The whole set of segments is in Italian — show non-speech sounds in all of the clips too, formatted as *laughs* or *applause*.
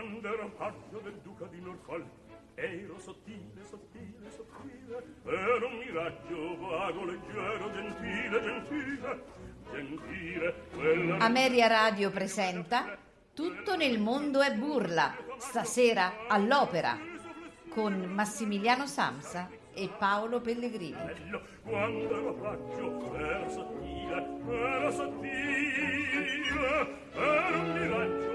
quando ero paggio del duca di Norfolk ero sottile, sottile, sottile ero un miraggio vago, leggero, gentile, gentile gentile quella Ameria Radio presenta Tutto nel mondo è burla, stasera all'opera, con Massimiliano Samsa e Paolo Pellegrini. bello quando ero paggio ero sottile ero sottile ero un miraggio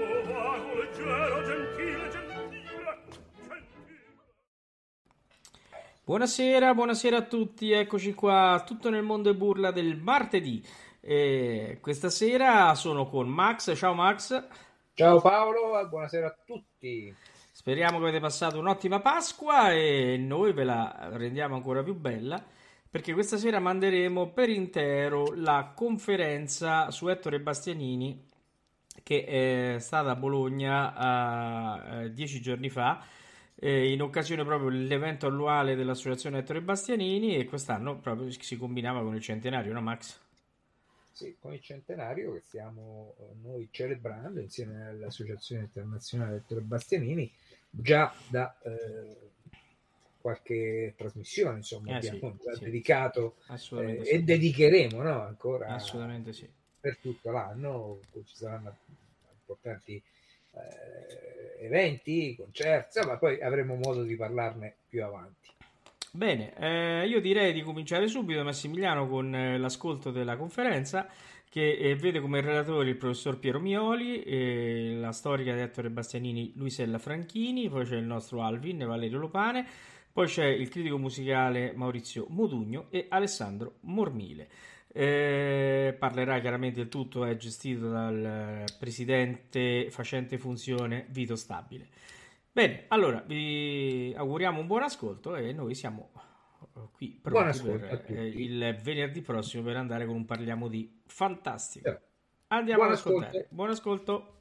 Buonasera, buonasera a tutti, eccoci qua, tutto nel mondo è burla del martedì. E questa sera sono con Max, ciao Max, Ciao Paolo, buonasera a tutti. speriamo che avete passato un'ottima Pasqua e noi ve la rendiamo ancora più bella perché questa sera manderemo per intero la conferenza su Ettore Bastianini che è stata a Bologna eh, dieci giorni fa eh, in occasione proprio dell'evento annuale dell'Associazione Ettore Bastianini e quest'anno proprio si combinava con il centenario, no Max? Sì, con il centenario che stiamo eh, noi celebrando insieme all'Associazione Internazionale Ettore Bastianini già da eh, qualche trasmissione, insomma, Eh sì, abbiamo già sì. dedicato eh, sì. e dedicheremo no, ancora Assolutamente sì. Per tutto l'anno, ci saranno importanti eh, eventi, concerti, ma poi avremo modo di parlarne più avanti. Bene, eh, io direi di cominciare subito, Massimiliano, con eh, l'ascolto della conferenza che eh, vede come relatori il professor Piero Mioli, eh, la storica di Ettore Bastianini Luisella Franchini, poi c'è il nostro Alvin Valerio Lopane, poi c'è il critico musicale Maurizio Modugno e Alessandro Mormile. Eh, parlerà chiaramente il tutto, è gestito dal presidente facente funzione Vito Stabile. Bene, allora vi auguriamo un buon ascolto e noi siamo eh, qui pronti per eh, il venerdì prossimo per andare con un Parliamo di fantastico. Andiamo buon ad ascoltare. ascolto. Buon ascolto.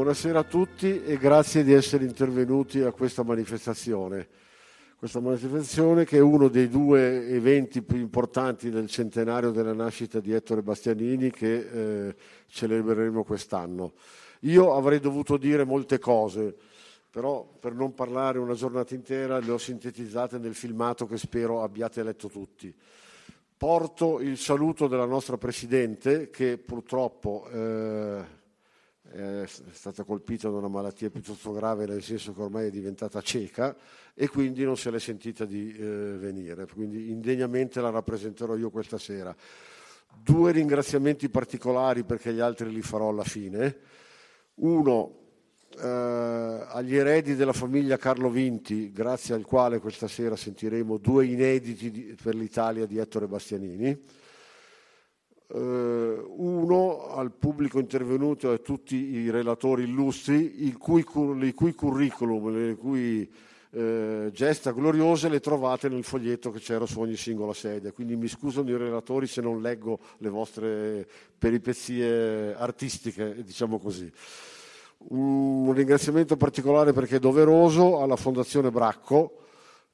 Buonasera a tutti e grazie di essere intervenuti a questa manifestazione. Questa manifestazione che è uno dei due eventi più importanti del centenario della nascita di Ettore Bastianini che eh, celebreremo quest'anno. Io avrei dovuto dire molte cose, però per non parlare una giornata intera le ho sintetizzate nel filmato che spero abbiate letto tutti. Porto il saluto della nostra Presidente che purtroppo eh, è stata colpita da una malattia piuttosto grave nel senso che ormai è diventata cieca e quindi non se l'è sentita di eh, venire, quindi indegnamente la rappresenterò io questa sera. Due ringraziamenti particolari perché gli altri li farò alla fine. Uno eh, agli eredi della famiglia Carlo Vinti, grazie al quale questa sera sentiremo due inediti di, per l'Italia di Ettore Bastianini. Uh, uno al pubblico intervenuto e a tutti i relatori illustri, il cui, i cui curriculum, le cui uh, gesta gloriose le trovate nel foglietto che c'era su ogni singola sedia. Quindi mi scusano i relatori se non leggo le vostre peripezie artistiche, diciamo così. Un ringraziamento particolare perché è doveroso alla Fondazione Bracco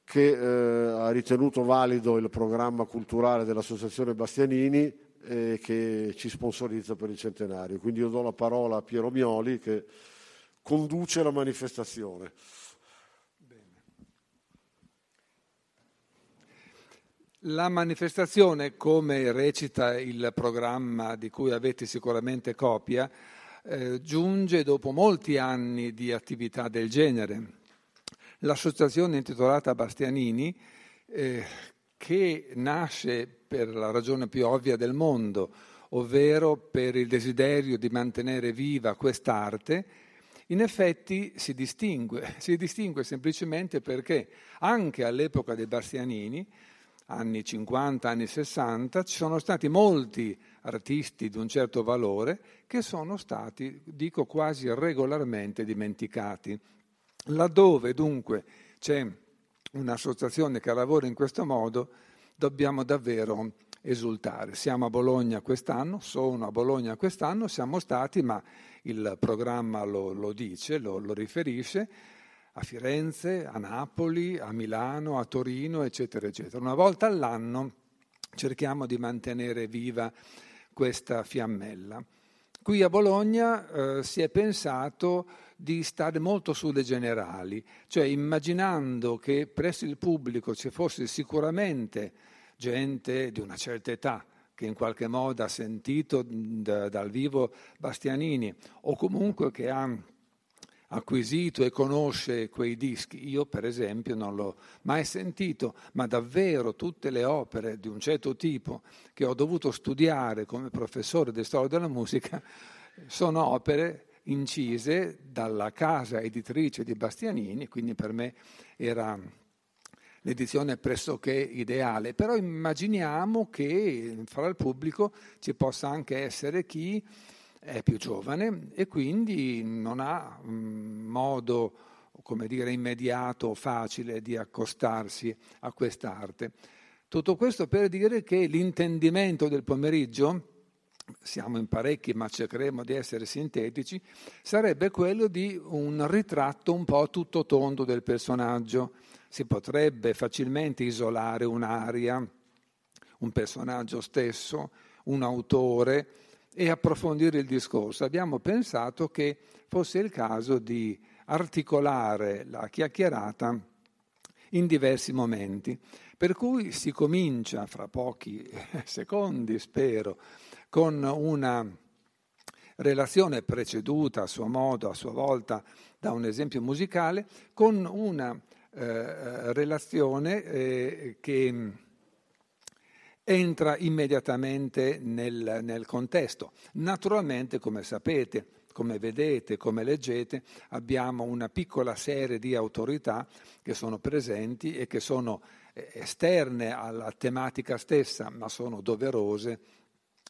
che eh, ha ritenuto valido il programma culturale dell'Associazione Bastianini e che ci sponsorizza per il centenario. Quindi io do la parola a Piero Mioli che conduce la manifestazione. La manifestazione, come recita il programma di cui avete sicuramente copia, eh, giunge dopo molti anni di attività del genere. L'associazione intitolata Bastianini, eh, che nasce per la ragione più ovvia del mondo, ovvero per il desiderio di mantenere viva quest'arte, in effetti si distingue, *laughs* si distingue semplicemente perché anche all'epoca dei Bastianini, anni 50, anni 60, ci sono stati molti artisti di un certo valore che sono stati, dico quasi regolarmente, dimenticati. Laddove dunque c'è un'associazione che lavora in questo modo, dobbiamo davvero esultare. Siamo a Bologna quest'anno, sono a Bologna quest'anno, siamo stati, ma il programma lo, lo dice, lo, lo riferisce, a Firenze, a Napoli, a Milano, a Torino, eccetera, eccetera. Una volta all'anno cerchiamo di mantenere viva questa fiammella. Qui a Bologna eh, si è pensato di stare molto sulle generali, cioè immaginando che presso il pubblico ci fosse sicuramente gente di una certa età che in qualche modo ha sentito d- dal vivo Bastianini o comunque che ha acquisito e conosce quei dischi. Io per esempio non l'ho mai sentito, ma davvero tutte le opere di un certo tipo che ho dovuto studiare come professore di storia della musica sono opere incise dalla casa editrice di Bastianini, quindi per me era l'edizione pressoché ideale, però immaginiamo che fra il pubblico ci possa anche essere chi è più giovane e quindi non ha un modo, come dire, immediato o facile di accostarsi a quest'arte. Tutto questo per dire che l'intendimento del pomeriggio, siamo in parecchi ma cercheremo di essere sintetici, sarebbe quello di un ritratto un po' tutto tondo del personaggio. Si potrebbe facilmente isolare un'aria, un personaggio stesso, un autore, e approfondire il discorso. Abbiamo pensato che fosse il caso di articolare la chiacchierata in diversi momenti. Per cui si comincia fra pochi *laughs* secondi, spero, con una relazione preceduta a suo modo, a sua volta, da un esempio musicale, con una eh, relazione eh, che entra immediatamente nel, nel contesto. Naturalmente, come sapete, come vedete, come leggete, abbiamo una piccola serie di autorità che sono presenti e che sono eh, esterne alla tematica stessa, ma sono doverose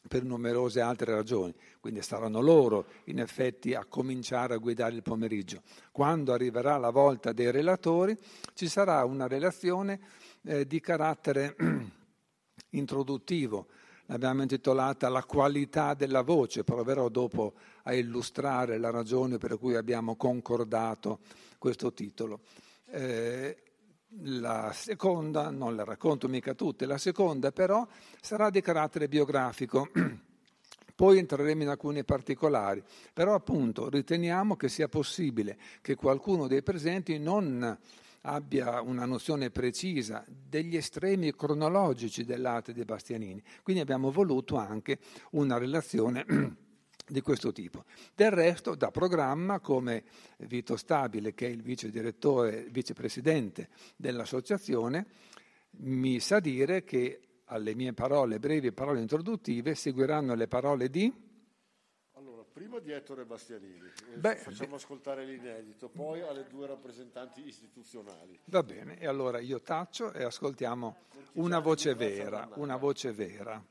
per numerose altre ragioni. Quindi saranno loro, in effetti, a cominciare a guidare il pomeriggio. Quando arriverà la volta dei relatori, ci sarà una relazione eh, di carattere *clears throat* introduttivo. l'abbiamo intitolata La qualità della voce, proverò dopo a illustrare la ragione per cui abbiamo concordato questo titolo. Eh, la seconda, non le racconto mica tutte, la seconda però sarà di carattere biografico. *clears throat* Poi entreremo in alcuni particolari, però appunto riteniamo che sia possibile che qualcuno dei presenti non abbia una nozione precisa degli estremi cronologici dell'arte di Bastianini. Quindi abbiamo voluto anche una relazione *clears throat* di questo tipo. Del resto, da programma, come Vito Stabile, che è il vice direttore, vicepresidente dell'associazione, mi sa dire che alle mie parole, brevi parole introduttive, seguiranno le parole di... Allora, prima di Ettore Bastianini, eh, Beh, facciamo ascoltare l'inedito, poi alle due rappresentanti istituzionali. Va bene, e allora io taccio e ascoltiamo una voce vera, una voce vera.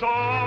goes on.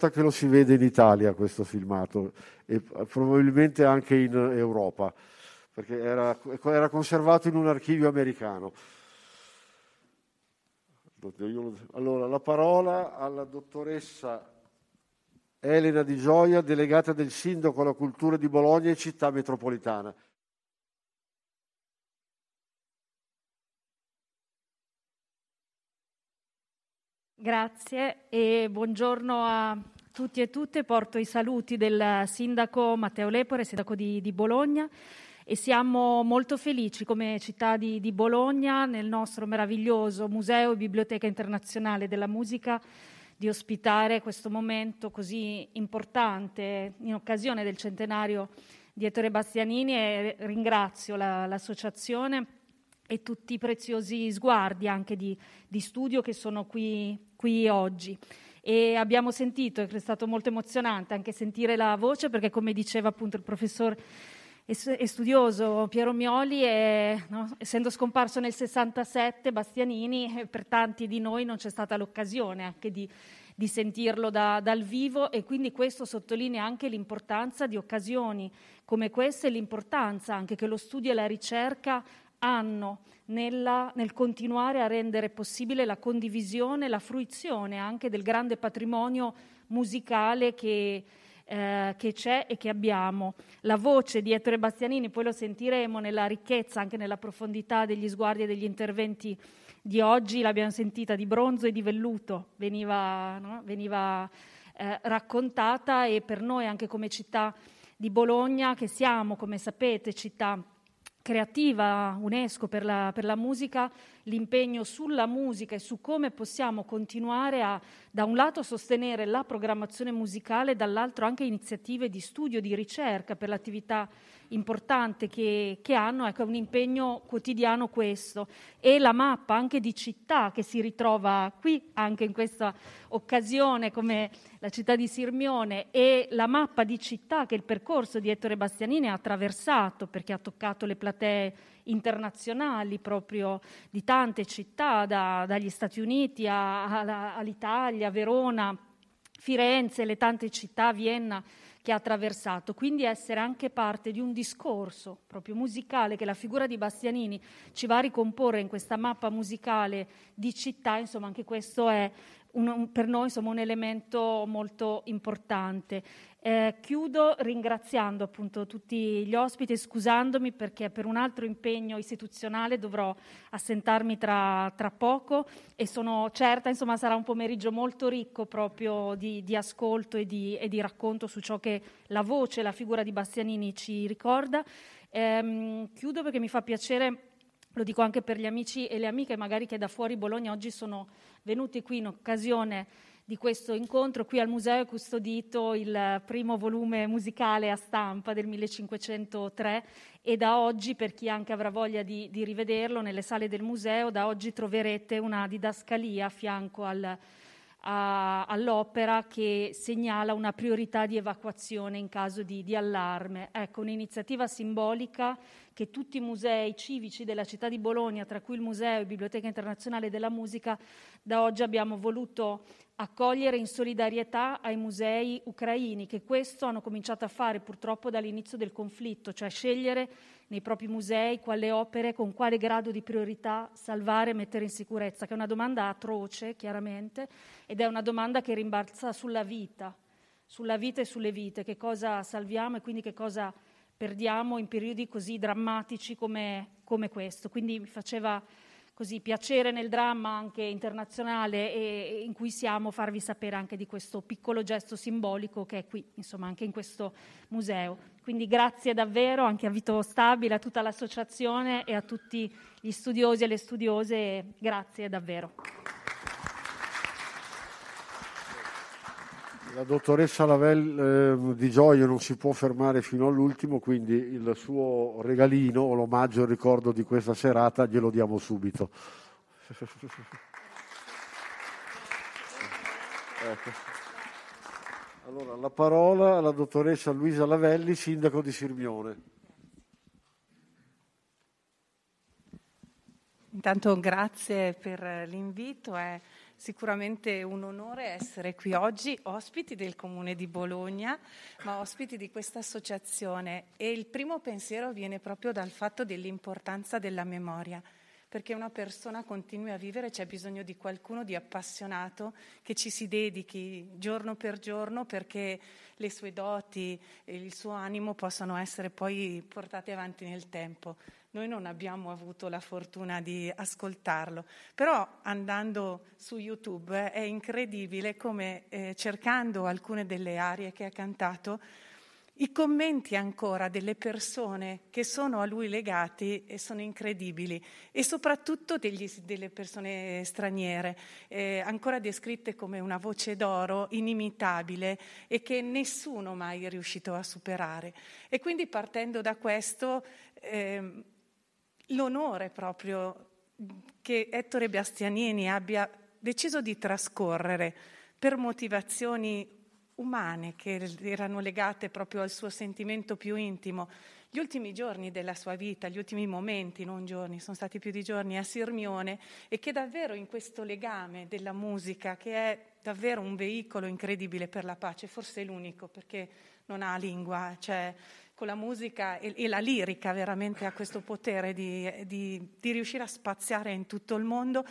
Volta che lo si vede in Italia questo filmato e probabilmente anche in Europa, perché era, era conservato in un archivio americano. Allora, la parola alla dottoressa Elena Di Gioia, delegata del Sindaco alla Cultura di Bologna e Città Metropolitana. Grazie e buongiorno a tutti e tutte. Porto i saluti del sindaco Matteo Lepore, sindaco di, di Bologna e siamo molto felici come città di, di, Bologna, nel nostro meraviglioso Museo e Biblioteca Internazionale della Musica, di ospitare questo momento così importante in occasione del centenario di Ettore Bastianini e ringrazio la, l'associazione e tutti i preziosi sguardi anche di, di studio che sono qui, qui oggi. E abbiamo sentito, è stato molto emozionante anche sentire la voce, perché come diceva appunto il professor e studioso Piero Mioli, è, no, essendo scomparso nel 67 Bastianini, eh, per tanti di noi non c'è stata l'occasione anche di, di sentirlo da, dal vivo e quindi questo sottolinea anche l'importanza di occasioni come queste e l'importanza anche che lo studio e la ricerca hanno nella, nel continuare a rendere possibile la condivisione, la fruizione anche del grande patrimonio musicale che, eh, che c'è e che abbiamo. La voce di Ettore Bastianini, poi lo sentiremo nella ricchezza, anche nella profondità degli sguardi e degli interventi di oggi, l'abbiamo sentita di bronzo e di velluto, veniva, no? veniva eh, raccontata e per noi anche come città di Bologna, che siamo, come sapete, città creativa UNESCO per la, per la, musica, l'impegno sulla musica e su come possiamo continuare a, da un lato, sostenere la programmazione musicale, dall'altro anche iniziative di studio, di ricerca per l'attività importante che, che hanno, ecco, è un impegno quotidiano questo. E la mappa anche di città che si ritrova qui, anche in questa occasione, come la città di Sirmione, e la mappa di città che il percorso di Ettore Bastianini ha attraversato, perché ha toccato le platee internazionali proprio di tante città, da, dagli Stati Uniti a, a, all'Italia, Verona, Firenze, le tante città, Vienna che ha attraversato, quindi essere anche parte di un discorso proprio musicale che la figura di Bastianini ci va a ricomporre in questa mappa musicale di città, insomma anche questo è un, un, per noi insomma, un elemento molto importante. Eh, chiudo ringraziando appunto tutti gli ospiti e scusandomi perché per un altro impegno istituzionale dovrò assentarmi tra, tra poco e sono certa, insomma, sarà un pomeriggio molto ricco proprio di, di ascolto e di, e di, racconto su ciò che la voce la figura di Bastianini ci ricorda. Eh, chiudo perché mi fa piacere lo dico anche per gli amici e le amiche magari che da fuori Bologna oggi sono venuti qui in occasione di questo incontro. Qui al museo è custodito il primo volume musicale a stampa del 1503 e da oggi, per chi anche avrà voglia di, di rivederlo, nelle sale del museo, da oggi troverete una didascalia a fianco al, a, all'opera che segnala una priorità di evacuazione in caso di, di allarme. Ecco, un'iniziativa simbolica che tutti i musei civici della città di Bologna, tra cui il Museo e Biblioteca Internazionale della Musica, da oggi abbiamo voluto accogliere in solidarietà ai musei ucraini che questo hanno cominciato a fare purtroppo dall'inizio del conflitto, cioè scegliere nei propri musei quale opere, con quale grado di priorità salvare e mettere in sicurezza, che è una domanda atroce chiaramente ed è una domanda che rimbalza sulla vita, sulla vita e sulle vite, che cosa salviamo e quindi che cosa perdiamo in periodi così drammatici come, come questo. Quindi mi faceva così piacere nel dramma anche internazionale e, in cui siamo farvi sapere anche di questo piccolo gesto simbolico che è qui, insomma, anche in questo museo. Quindi grazie davvero anche a Vito Stabile, a tutta l'associazione e a tutti gli studiosi e le studiose, grazie davvero. La dottoressa Lavelle eh, di Gioia non si può fermare fino all'ultimo, quindi il suo regalino o l'omaggio al ricordo di questa serata glielo diamo subito. ecco. Allora, la parola alla dottoressa Luisa Lavelli, sindaco di Sirmione. Intanto grazie per l'invito, è sicuramente un onore essere qui oggi, ospiti del Comune di Bologna, ma ospiti di questa associazione e il primo pensiero viene proprio dal fatto dell'importanza della memoria perché una persona continui a vivere c'è bisogno di qualcuno di appassionato che ci si dedichi giorno per giorno perché le sue doti e il suo animo possano essere poi portate avanti nel tempo. Noi non abbiamo avuto la fortuna di ascoltarlo, però andando su YouTube è incredibile come eh, cercando alcune delle arie che ha cantato, i commenti ancora delle persone che sono a lui legati sono incredibili e soprattutto degli, delle persone straniere, eh, ancora descritte come una voce d'oro inimitabile e che nessuno mai è riuscito a superare. E quindi partendo da questo... Eh, l'onore proprio che Ettore Bastianini abbia deciso di trascorrere per motivazioni umane che erano legate proprio al suo sentimento più intimo. Gli ultimi giorni della sua vita, gli ultimi momenti, non giorni, sono stati più di giorni a Sirmione e che davvero in questo legame della musica, che è davvero un veicolo incredibile per la pace, forse l'unico perché non ha lingua, cioè con la musica e, e, la lirica veramente ha questo potere di, di, di riuscire a spaziare in tutto il mondo.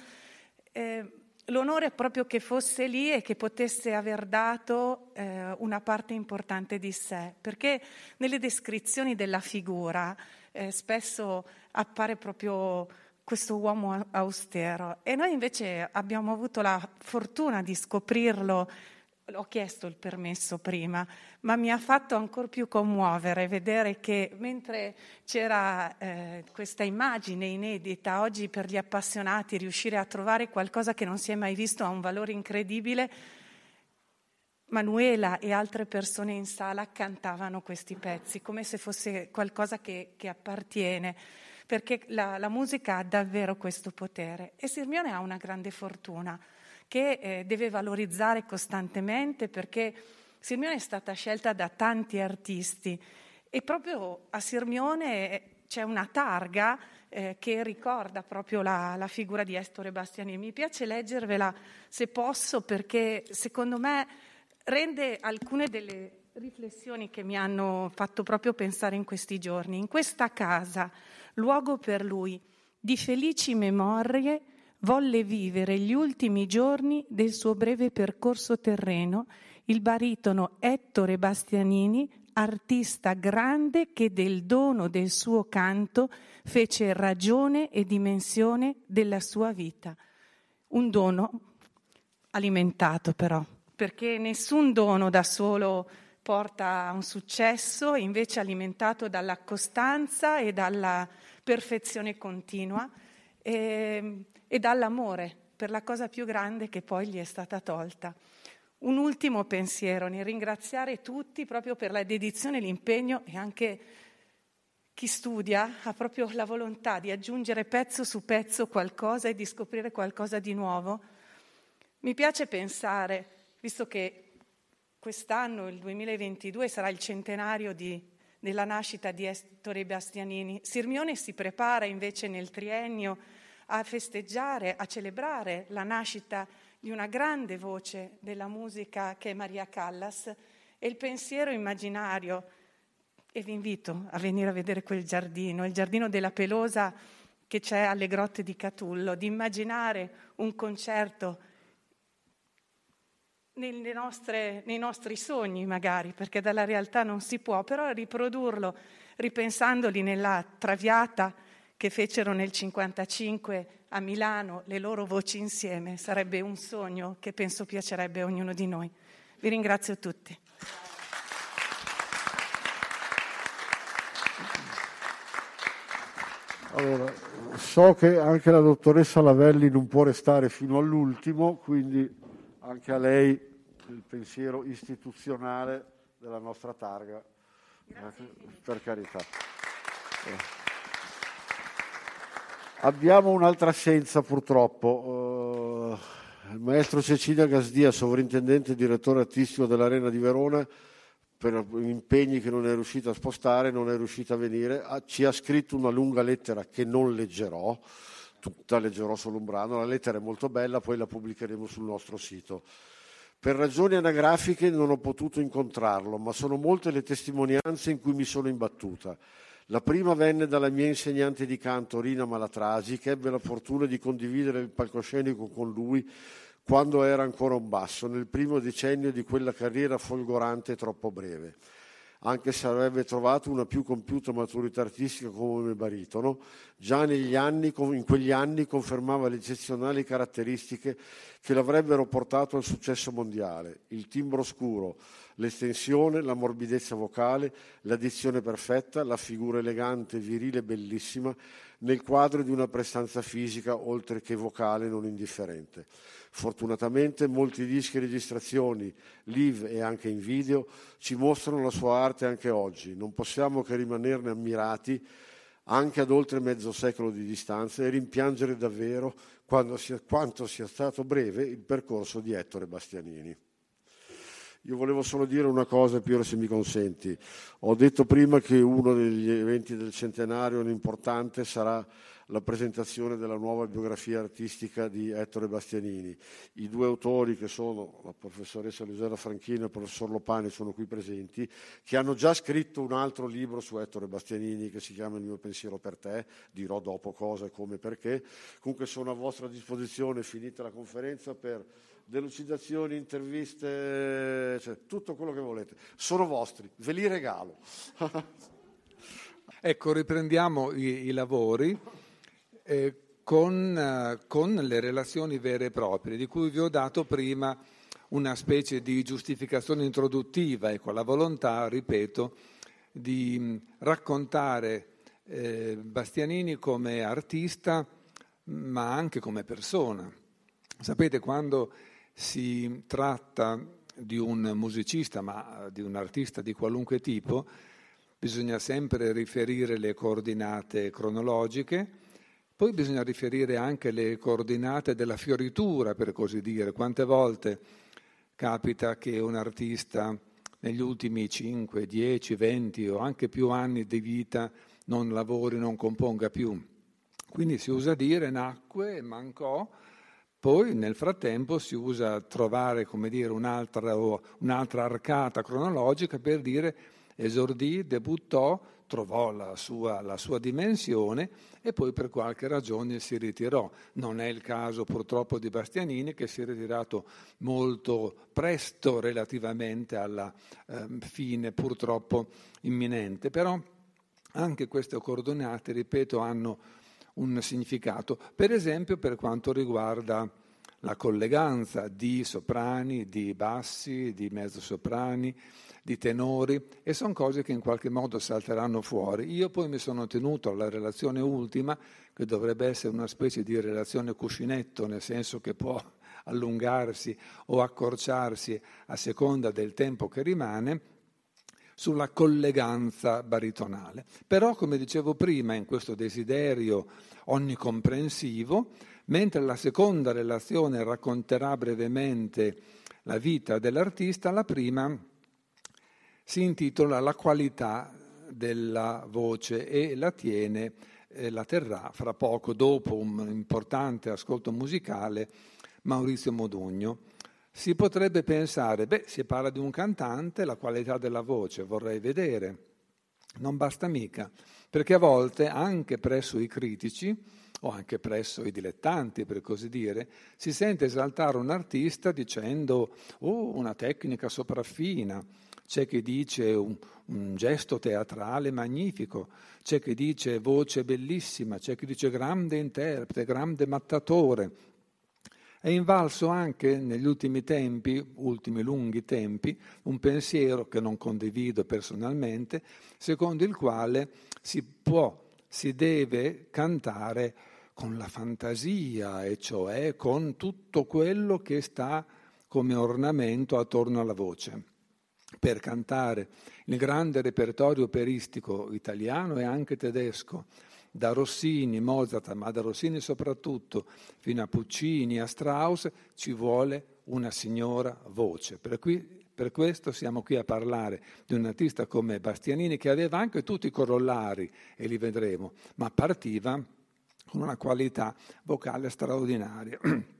Eh, l'onore è proprio che fosse lì e che potesse aver dato eh, una parte importante di sé, perché nelle descrizioni della figura eh, spesso appare proprio questo uomo austero e noi invece abbiamo avuto la fortuna di scoprirlo ho chiesto il permesso prima, ma mi ha fatto ancora più commuovere vedere che mentre c'era eh, questa immagine inedita, oggi per gli appassionati riuscire a trovare qualcosa che non si è mai visto ha un valore incredibile, Manuela e altre persone in sala cantavano questi pezzi come se fosse qualcosa che, che appartiene, perché la, la musica ha davvero questo potere. E Sirmione ha una grande fortuna che eh, deve valorizzare costantemente perché Sirmione è stata scelta da tanti artisti e proprio a Sirmione eh, c'è una targa eh, che ricorda proprio la, la, figura di Ettore Bastiani. Mi piace leggervela se posso perché secondo me rende alcune delle riflessioni che mi hanno fatto proprio pensare in questi giorni. In questa casa, luogo per lui di felici memorie, volle vivere gli ultimi giorni del suo breve percorso terreno il baritono Ettore Bastianini, artista grande che del dono del suo canto fece ragione e dimensione della sua vita. Un dono alimentato però, perché nessun dono da solo porta a un successo, invece alimentato dalla costanza e dalla perfezione continua. E ehm, e dall'amore per la cosa più grande che poi gli è stata tolta. Un ultimo pensiero nel ringraziare tutti proprio per la dedizione, l'impegno e anche chi studia ha proprio la volontà di aggiungere pezzo su pezzo qualcosa e di scoprire qualcosa di nuovo. Mi piace pensare, visto che quest'anno, il 2022, sarà il centenario di, della nascita di Ettore Bastianini, Sirmione si prepara invece nel triennio a festeggiare, a celebrare la nascita di una grande voce della musica che è Maria Callas. E il pensiero immaginario, e vi invito a venire a vedere quel giardino, il giardino della Pelosa che c'è alle grotte di Catullo, di immaginare un concerto nostre, nei nostri sogni magari, perché dalla realtà non si può, però riprodurlo ripensandoli nella traviata che fecero nel 1955 a Milano le loro voci insieme sarebbe un sogno che penso piacerebbe a ognuno di noi. Vi ringrazio tutti. Allora, so che anche la dottoressa Lavelli non può restare fino all'ultimo, quindi anche a lei il pensiero istituzionale della nostra targa. Grazie. Per carità. Abbiamo un'altra assenza purtroppo. Uh, il maestro Cecilia Gasdia, sovrintendente e direttore artistico dell'Arena di Verona, per impegni che non è riuscita a spostare, non è riuscita a venire, ci ha scritto una lunga lettera che non leggerò, tutta leggerò solo un brano, la lettera è molto bella, poi la pubblicheremo sul nostro sito. Per ragioni anagrafiche non ho potuto incontrarlo, ma sono molte le testimonianze in cui mi sono imbattuta. La prima venne dalla mia insegnante di canto, Rina Malatrasi, che ebbe la fortuna di condividere il palcoscenico con lui quando era ancora un basso, nel primo decennio di quella carriera folgorante e troppo breve. Anche se avrebbe trovato una più compiuta maturità artistica come baritono, già anni, in quegli anni confermava le eccezionali caratteristiche che l'avrebbero portato al successo mondiale. Il timbro scuro, l'estensione, la morbidezza vocale, l'addizione perfetta, la figura elegante, virile e bellissima nel quadro di una prestanza fisica oltre che vocale non indifferente. Fortunatamente molti dischi e registrazioni, live e anche in video, ci mostrano la sua arte anche oggi. Non possiamo che rimanerne ammirati anche ad oltre mezzo secolo di distanza e rimpiangere davvero sia, quanto sia stato breve il percorso di Ettore Bastianini. Io volevo solo dire una cosa, Piero, se mi consenti. Ho detto prima che uno degli eventi del centenario importante sarà la presentazione della nuova biografia artistica di Ettore Bastianini. I due autori, che sono la professoressa Luisella Franchino e il professor Lopani, sono qui presenti, che hanno già scritto un altro libro su Ettore Bastianini che si chiama Il mio pensiero per te, dirò dopo cosa come e perché. Comunque sono a vostra disposizione, finita la conferenza, per delucidazioni, interviste, cioè, tutto quello che volete. Sono vostri, ve li regalo. *laughs* ecco, riprendiamo i, i lavori eh, con, eh, con le relazioni vere e proprie, di cui vi ho dato prima una specie di giustificazione introduttiva, ecco, la volontà, ripeto, di mm, raccontare eh, Bastianini come artista, ma anche come persona. Sapete, quando si tratta di un musicista, ma di un artista di qualunque tipo, bisogna sempre riferire le coordinate cronologiche, poi bisogna riferire anche le coordinate della fioritura, per così dire. Quante volte capita che un artista negli ultimi 5, 10, 20 o anche più anni di vita non lavori, non componga più. Quindi si usa dire nacque, mancò, poi nel frattempo si usa trovare dire, un'altra, un'altra arcata cronologica per dire esordì, debuttò, trovò la sua, la sua, dimensione e poi per qualche ragione si ritirò. Non è il caso purtroppo di Bastianini che si è ritirato molto presto relativamente alla eh, fine purtroppo imminente, però anche queste coordinate, ripeto, hanno un significato. Per esempio per quanto riguarda la colleganza di soprani, di bassi, di mezzosoprani, di tenori e sono cose che in qualche modo salteranno fuori. Io poi mi sono tenuto alla relazione ultima, che dovrebbe essere una specie di relazione cuscinetto, nel senso che può *laughs* allungarsi o accorciarsi a seconda del tempo che rimane, sulla colleganza baritonale. Però, come dicevo prima, in questo desiderio onnicomprensivo, mentre la seconda relazione racconterà brevemente la vita dell'artista, la prima si intitola La qualità della voce e la tiene, eh, la terrà fra poco, dopo un importante ascolto musicale, Maurizio Modugno. Si potrebbe pensare, beh, si parla di un cantante, la qualità della voce vorrei vedere. Non basta mica, perché a volte anche presso i critici, o anche presso i dilettanti, per così dire, si sente esaltare un artista dicendo oh, una tecnica sopraffina, c'è chi dice un, un, gesto teatrale magnifico, c'è chi dice voce bellissima, c'è chi dice grande interprete, grande mattatore. È invalso anche negli ultimi tempi, ultimi lunghi tempi, un pensiero che non condivido personalmente, secondo il quale si può, si deve cantare con la fantasia, e cioè con tutto quello che sta come ornamento attorno alla voce. Per cantare il grande repertorio operistico italiano e anche tedesco, da Rossini, Mozart, ma da Rossini soprattutto, fino a Puccini, a Strauss, ci vuole una signora voce. Per, cui, per questo siamo qui a parlare di un artista come Bastianini che aveva anche tutti i corollari, e li vedremo, ma partiva con una qualità vocale straordinaria. *clears throat*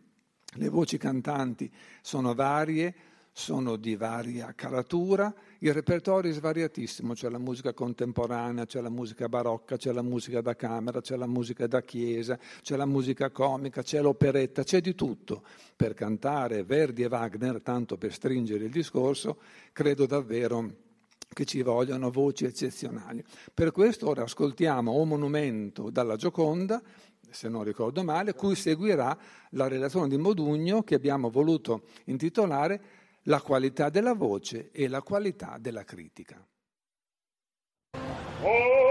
Le voci cantanti sono varie, sono di varia caratura, il repertorio è svariatissimo, c'è la musica contemporanea, c'è la musica barocca, c'è la musica da camera, c'è la musica da chiesa, c'è la musica comica, c'è l'operetta, c'è di tutto. Per cantare Verdi e Wagner, tanto per stringere il discorso, credo davvero che ci vogliono voci eccezionali. Per questo ora ascoltiamo un monumento dalla Gioconda, se non ricordo male, cui seguirà la relazione di Modugno che abbiamo voluto intitolare La qualità della voce e la qualità della critica. Oh!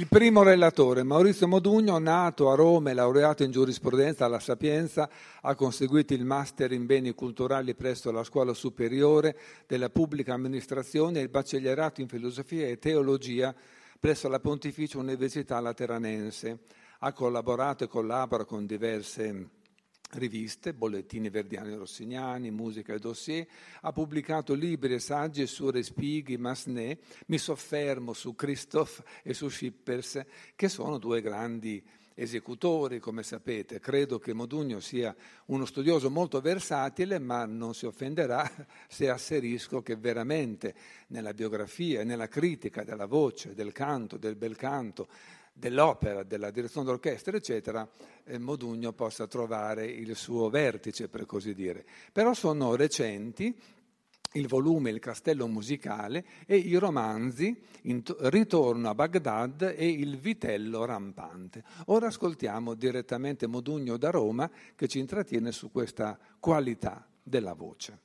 Il primo relatore, Maurizio Modugno, nato a Roma e laureato in giurisprudenza alla Sapienza, ha conseguito il master in beni culturali presso la Scuola Superiore della Pubblica Amministrazione e il baccellierato in filosofia e teologia presso la Pontificia Università Lateranense. Ha collaborato e collabora con diverse riviste, bollettini verdiani rossignani, musica e dossier, ha pubblicato libri e saggi su Respighi, Massenet, mi soffermo su Christophe e su Schippers, che sono due grandi esecutori, come sapete. Credo che Modugno sia uno studioso molto versatile, ma non si offenderà *laughs* se asserisco che veramente nella biografia e nella critica della voce, del canto, del bel canto, dell'opera, della direzione d'orchestra, eccetera, eh, Modugno possa trovare il suo vertice, per così dire. Però sono recenti il volume Il castello musicale e i romanzi Ritorno a Baghdad e Il vitello rampante. Ora ascoltiamo direttamente Modugno da Roma che ci intrattiene su questa qualità della voce.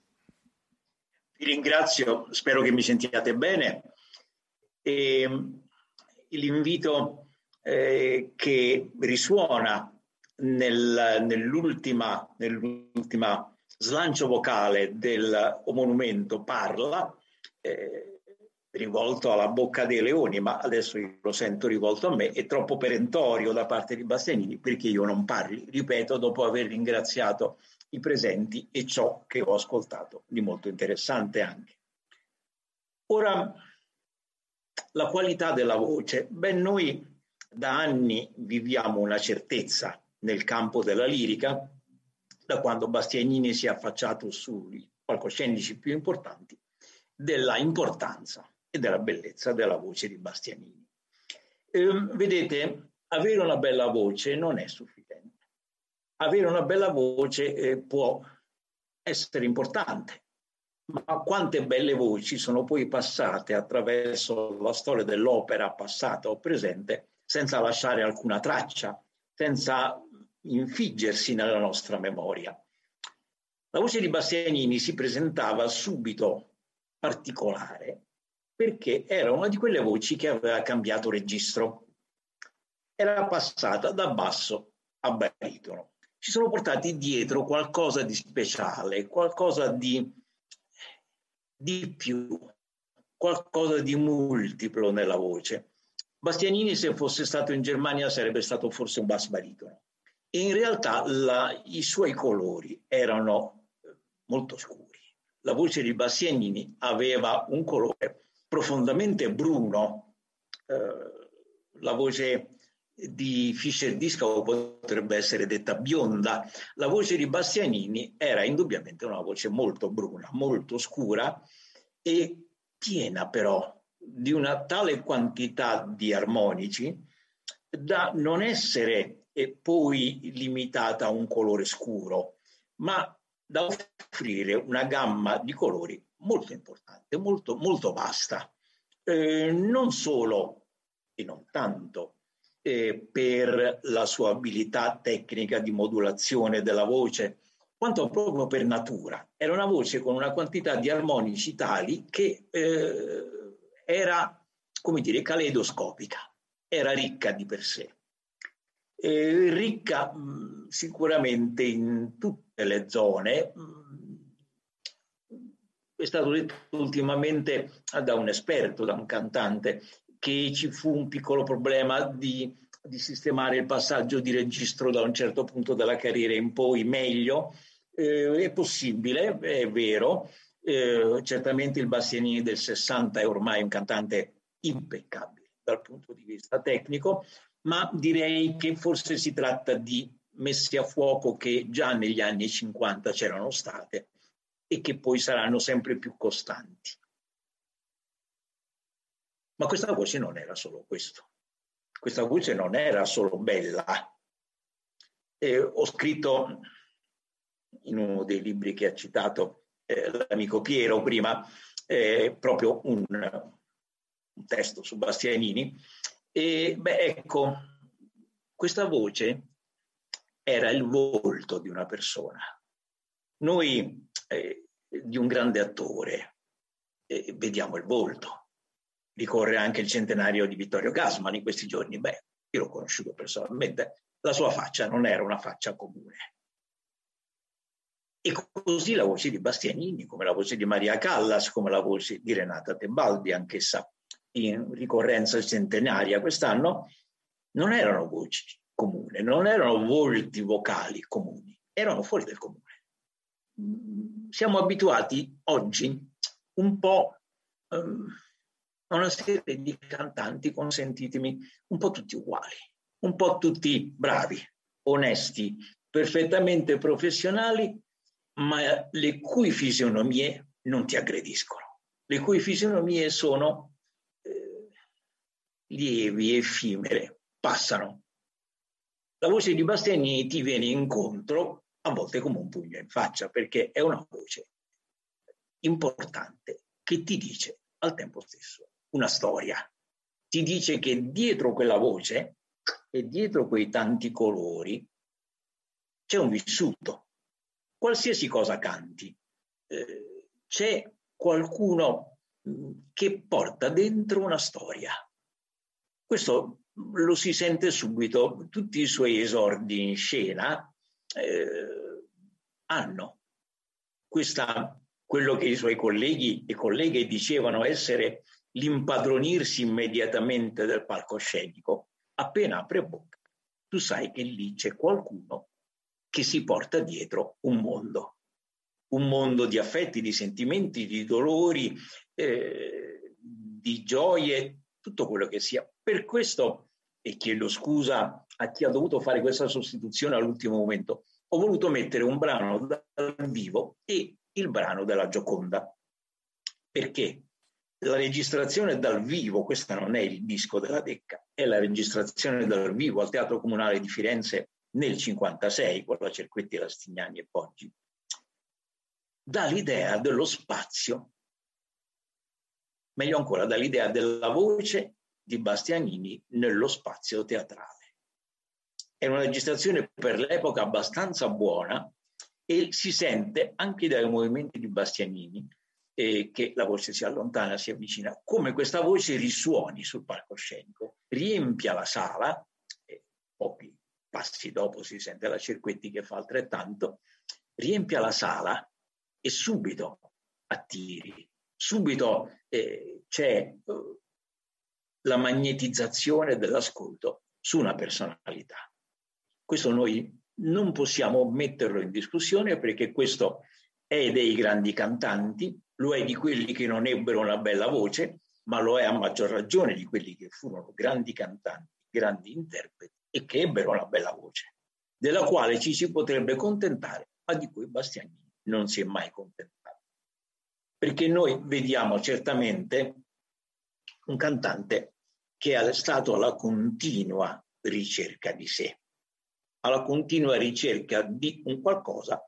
Vi ringrazio, spero che mi sentiate bene. E l'invito eh, che risuona nel, nell'ultima, nell'ultima, slancio vocale del monumento Parla, eh, rivolto alla bocca dei leoni, ma adesso io lo sento rivolto a me, è troppo perentorio da parte di Bastianini perché io non parli, ripeto, dopo aver ringraziato i presenti e ciò che ho ascoltato, di molto interessante anche. Ora, la qualità della voce. Beh, noi da anni viviamo una certezza nel campo della lirica, da quando Bastianini si è affacciato sui palcoscenici più importanti, della importanza e della bellezza della voce di Bastianini. Eh, vedete, avere una bella voce non è sufficiente. Avere una bella voce eh, può essere importante, ma quante belle voci sono poi passate attraverso la storia dell'opera passata o presente senza lasciare alcuna traccia, senza infiggersi nella nostra memoria. La voce di Bastianini si presentava subito particolare perché era una di quelle voci che aveva cambiato registro. Era passata da basso a baritono. Ci sono portati dietro qualcosa di speciale, qualcosa di, di più, qualcosa di multiplo nella voce. Bastianini, se fosse stato in Germania, sarebbe stato forse un bass baritono. E in realtà la, i suoi colori erano eh, molto scuri. La voce di Bastianini aveva un colore profondamente bruno. Eh, la voce di Fischer Disco potrebbe essere detta bionda. La voce di Bastianini era indubbiamente una voce molto bruna, molto scura e piena però di una tale quantità di armonici da non essere poi limitata a un colore scuro, ma da offrire una gamma di colori molto importante, molto, molto vasta. Eh, non solo e non tanto eh, per la sua abilità tecnica di modulazione della voce, quanto proprio per natura. Era una voce con una quantità di armonici tali che eh, era, come dire, caleidoscopica, era ricca di per sé. E ricca mh, sicuramente in tutte le zone. È stato detto ultimamente da un esperto, da un cantante, che ci fu un piccolo problema di, di sistemare il passaggio di registro da un certo punto della carriera in poi meglio. Eh, è possibile, è vero, eh, certamente il Bastianini del 60 è ormai un cantante impeccabile dal punto di vista tecnico, ma direi che forse si tratta di messe a fuoco che già negli anni 50 c'erano state e che poi saranno sempre più costanti. Ma questa voce non era solo questo. Questa voce non era solo bella. E ho scritto in uno dei libri che ha citato eh, l'amico Piero prima, eh, proprio un, un, testo su Bastianini. E beh, ecco, questa voce era il volto di una persona. Noi eh, di un grande attore eh, vediamo il volto, ricorre anche il centenario di Vittorio Gassman in questi giorni. Beh, io l'ho conosciuto personalmente, la sua faccia non era una faccia comune. E così la voce di Bastianini, come la voce di Maria Callas, come la voce di Renata Tebaldi, anch'essa in ricorrenza centenaria quest'anno, non erano voci comuni, non erano volti vocali comuni, erano fuori del comune. Siamo abituati oggi un po' um, a una serie di cantanti, consentitemi, un po' tutti uguali, un po' tutti bravi, onesti, perfettamente professionali, ma le cui fisionomie non ti aggrediscono, le cui fisionomie sono eh, lievi, effimere, passano. La voce di Bastianini ti viene incontro a volte come un pugno in faccia, perché è una voce importante che ti dice al tempo stesso una storia. Ti dice che dietro quella voce e dietro quei tanti colori c'è un vissuto. Qualsiasi cosa canti, eh, c'è qualcuno mm, che porta dentro una storia. Questo lo si sente subito. Tutti i suoi esordi in scena eh, hanno questa, quello che i suoi colleghi e colleghe dicevano essere l'impadronirsi immediatamente del palcoscenico. Appena apre bocca, tu sai che lì c'è qualcuno che si porta dietro un mondo, un mondo di affetti, di sentimenti, di dolori, eh, di gioie, tutto quello che sia. Per questo, e chiedo scusa a chi ha dovuto fare questa sostituzione all'ultimo momento, ho voluto mettere un brano dal vivo e il brano della Gioconda. Perché? La registrazione dal vivo, questo non è il disco della Decca, è la registrazione dal vivo al Teatro Comunale di Firenze nel 56 con la Cerquetti, Rastignani e Poggi, dà l'idea dello spazio, meglio ancora dall'idea della voce di Bastianini nello spazio teatrale. È una registrazione per l'epoca abbastanza buona e si sente anche dai movimenti di Bastianini eh, che la voce si allontana, si avvicina, come questa voce risuoni sul palcoscenico, riempia la sala, e pochi passi dopo si sente la Cerquetti che fa altrettanto, riempia la sala e subito attiri, subito eh, c'è eh, la magnetizzazione dell'ascolto su una personalità. Questo noi non possiamo metterlo in discussione perché questo è dei grandi cantanti, lo è di quelli che non ebbero una bella voce, ma lo è a maggior ragione di quelli che furono grandi cantanti, grandi interpreti e che ebbero una bella voce, della quale ci si potrebbe contentare, ma di cui Bastianini non si è mai contentato. Perché noi vediamo certamente un cantante che è stato alla continua ricerca di sé, alla continua ricerca di un qualcosa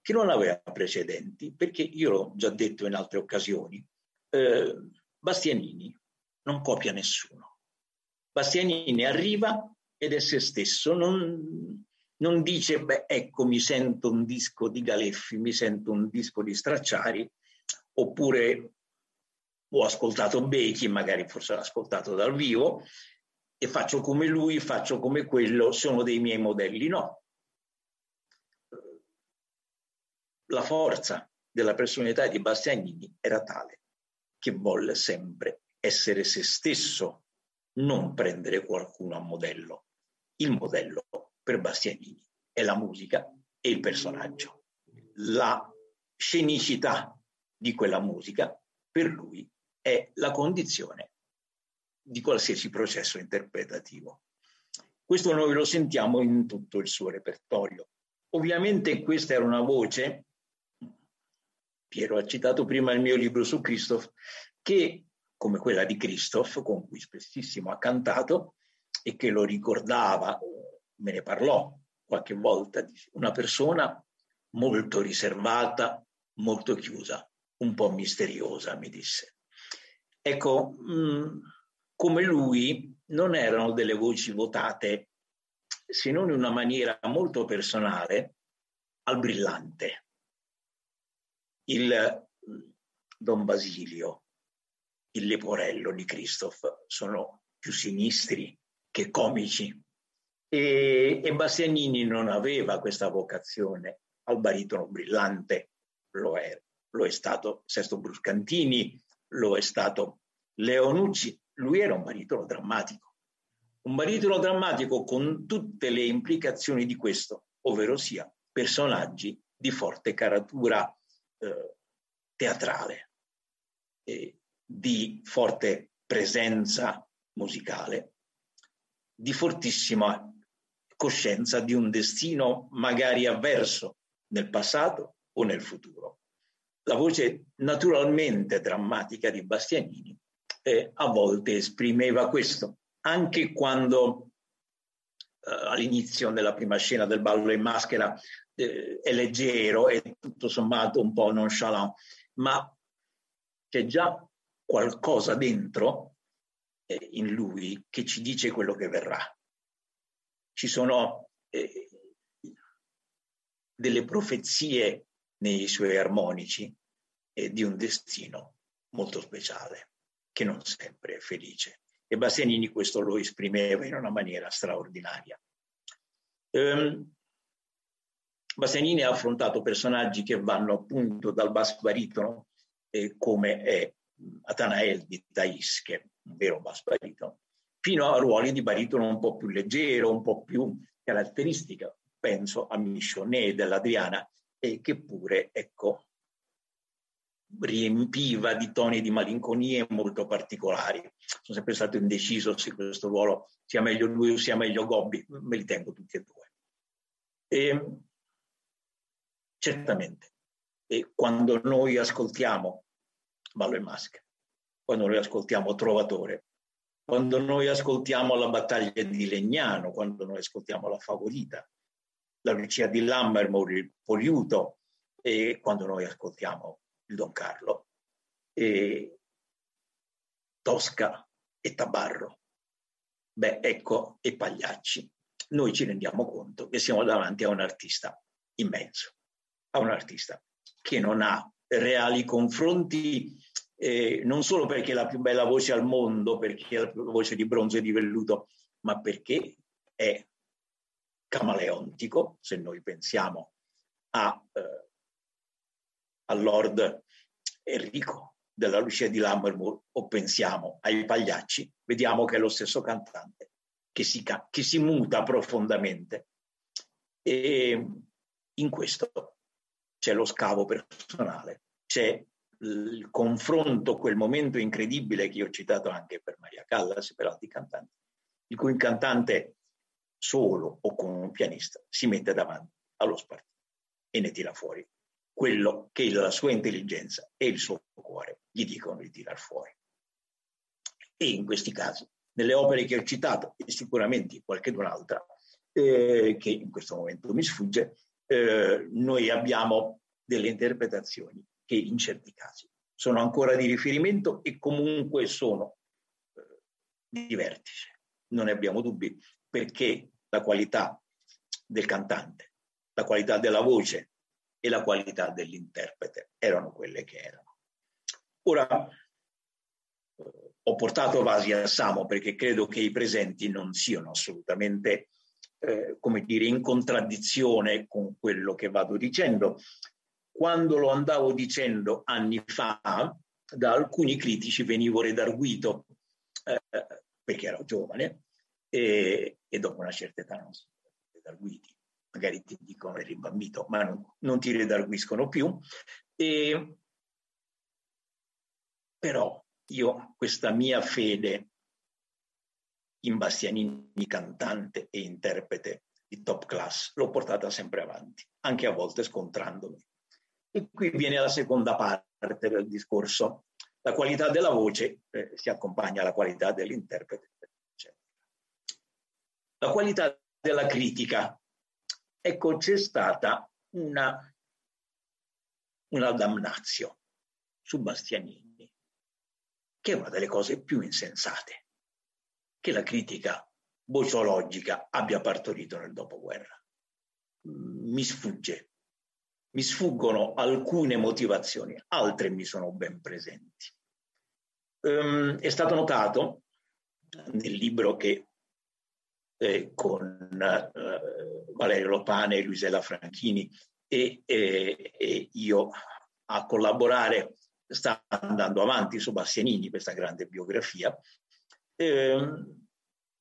che non aveva precedenti, perché io l'ho già detto in altre occasioni, eh, Bastianini non copia nessuno. Bastianini arriva ed è se stesso, non, non dice, beh, ecco, mi sento un disco di Galeffi, mi sento un disco di Stracciari, oppure ho ascoltato Becchi, magari forse l'ho ascoltato dal vivo, e faccio come lui, faccio come quello, sono dei miei modelli. No, la forza della personalità di Bastianini era tale che volle sempre essere se stesso, non prendere qualcuno a modello. Il modello per Bastianini è la musica e il personaggio. La scenicità di quella musica per lui è la condizione di qualsiasi processo interpretativo. Questo noi lo sentiamo in tutto il suo repertorio. Ovviamente questa era una voce Piero ha citato prima il mio libro su Christoph, che come quella di Christoph, con cui spessissimo ha cantato e che lo ricordava, me ne parlò qualche volta, una persona molto riservata, molto chiusa, un po' misteriosa, mi disse. Ecco, mh, come lui non erano delle voci votate, se non in una maniera molto personale, al brillante il Don Basilio il Leporello di Christoph sono più sinistri che comici. E, e Bastianini non aveva questa vocazione al baritono brillante, lo è, lo è stato Sesto Bruscantini, lo è stato Leonucci, lui era un baritono drammatico, un baritono drammatico con tutte le implicazioni di questo, ovvero sia personaggi di forte caratura eh, teatrale, eh, di forte presenza musicale, di fortissima coscienza di un destino magari avverso nel passato o nel futuro. La voce naturalmente drammatica di Bastianini eh, a volte esprimeva questo, anche quando eh, all'inizio della prima scena del ballo in maschera eh, è leggero e tutto sommato un po' nonchalant, ma c'è già qualcosa dentro eh, in lui che ci dice quello che verrà. Ci sono eh, delle profezie nei suoi armonici e di un destino molto speciale, che non sempre è felice. E Bastianini questo lo esprimeva in una maniera straordinaria. Um, Bastianini ha affrontato personaggi che vanno appunto dal basso baritono, eh, come è Atanael di Thais, che è un vero basso baritono, fino a ruoli di baritono un po' più leggero, un po' più caratteristica. Penso a Michonnet dell'Adriana, e che pure, ecco, riempiva di toni di malinconie molto particolari. Sono sempre stato indeciso se questo ruolo sia meglio lui o sia meglio Gobbi, me li tengo tutti e due. E, Certamente. E quando noi ascoltiamo Ballo e Maschera, quando noi ascoltiamo Trovatore, quando noi ascoltiamo la battaglia di Legnano, quando noi ascoltiamo la Favorita, la Lucia di Lammermoor, il Poliuto, e quando noi ascoltiamo il Don Carlo, e Tosca e Tabarro, beh, ecco, e Pagliacci, noi ci rendiamo conto che siamo davanti a un artista immenso a un artista che non ha reali confronti, eh, non solo perché è la più bella voce al mondo, perché è la voce di bronzo e di velluto, ma perché è camaleontico, se noi pensiamo a, eh, al Lord Enrico della Lucia di Lammermoor o pensiamo ai pagliacci, vediamo che è lo stesso cantante che si, che si muta profondamente. E in questo c'è lo scavo personale, c'è il confronto, quel momento incredibile che ho citato anche per Maria Callas e per altri cantanti, in cui il cantante solo o con un pianista si mette davanti allo spartito e ne tira fuori quello che la sua intelligenza e il suo cuore gli dicono di tirar fuori. E in questi casi, nelle opere che ho citato, e sicuramente qualche un'altra, eh, che in questo momento mi sfugge, eh, noi abbiamo delle interpretazioni che in certi casi sono ancora di riferimento e comunque sono eh, di vertice. Non ne abbiamo dubbi perché la qualità del cantante, la qualità della voce e la qualità dell'interprete erano quelle che erano. Ora eh, ho portato Vasi a Samo perché credo che i presenti non siano assolutamente eh, come dire, in contraddizione con quello che vado dicendo. Quando lo andavo dicendo anni fa, da alcuni critici venivo redarguito eh, perché ero giovane e, e, dopo una certa età non sono redarguiti. Magari ti dicono eri bambino, ma non, non ti redarguiscono più. E, però io questa mia fede in Bastianini cantante e interprete di top class, l'ho portata sempre avanti, anche a volte scontrandomi. E qui viene la seconda parte del discorso. La qualità della voce eh, si accompagna alla qualità dell'interprete. Eccetera. La qualità della critica. Ecco, c'è stata una, una damnazio su Bastianini, che è una delle cose più insensate che la critica bociologica abbia partorito nel dopoguerra. Mi sfugge, mi sfuggono alcune motivazioni, altre mi sono ben presenti. Um, è stato notato nel libro che eh, con uh, Valerio Lopane Luisella Franchini e, e, e, io a collaborare sta andando avanti su Bastianini, questa grande biografia, ehm,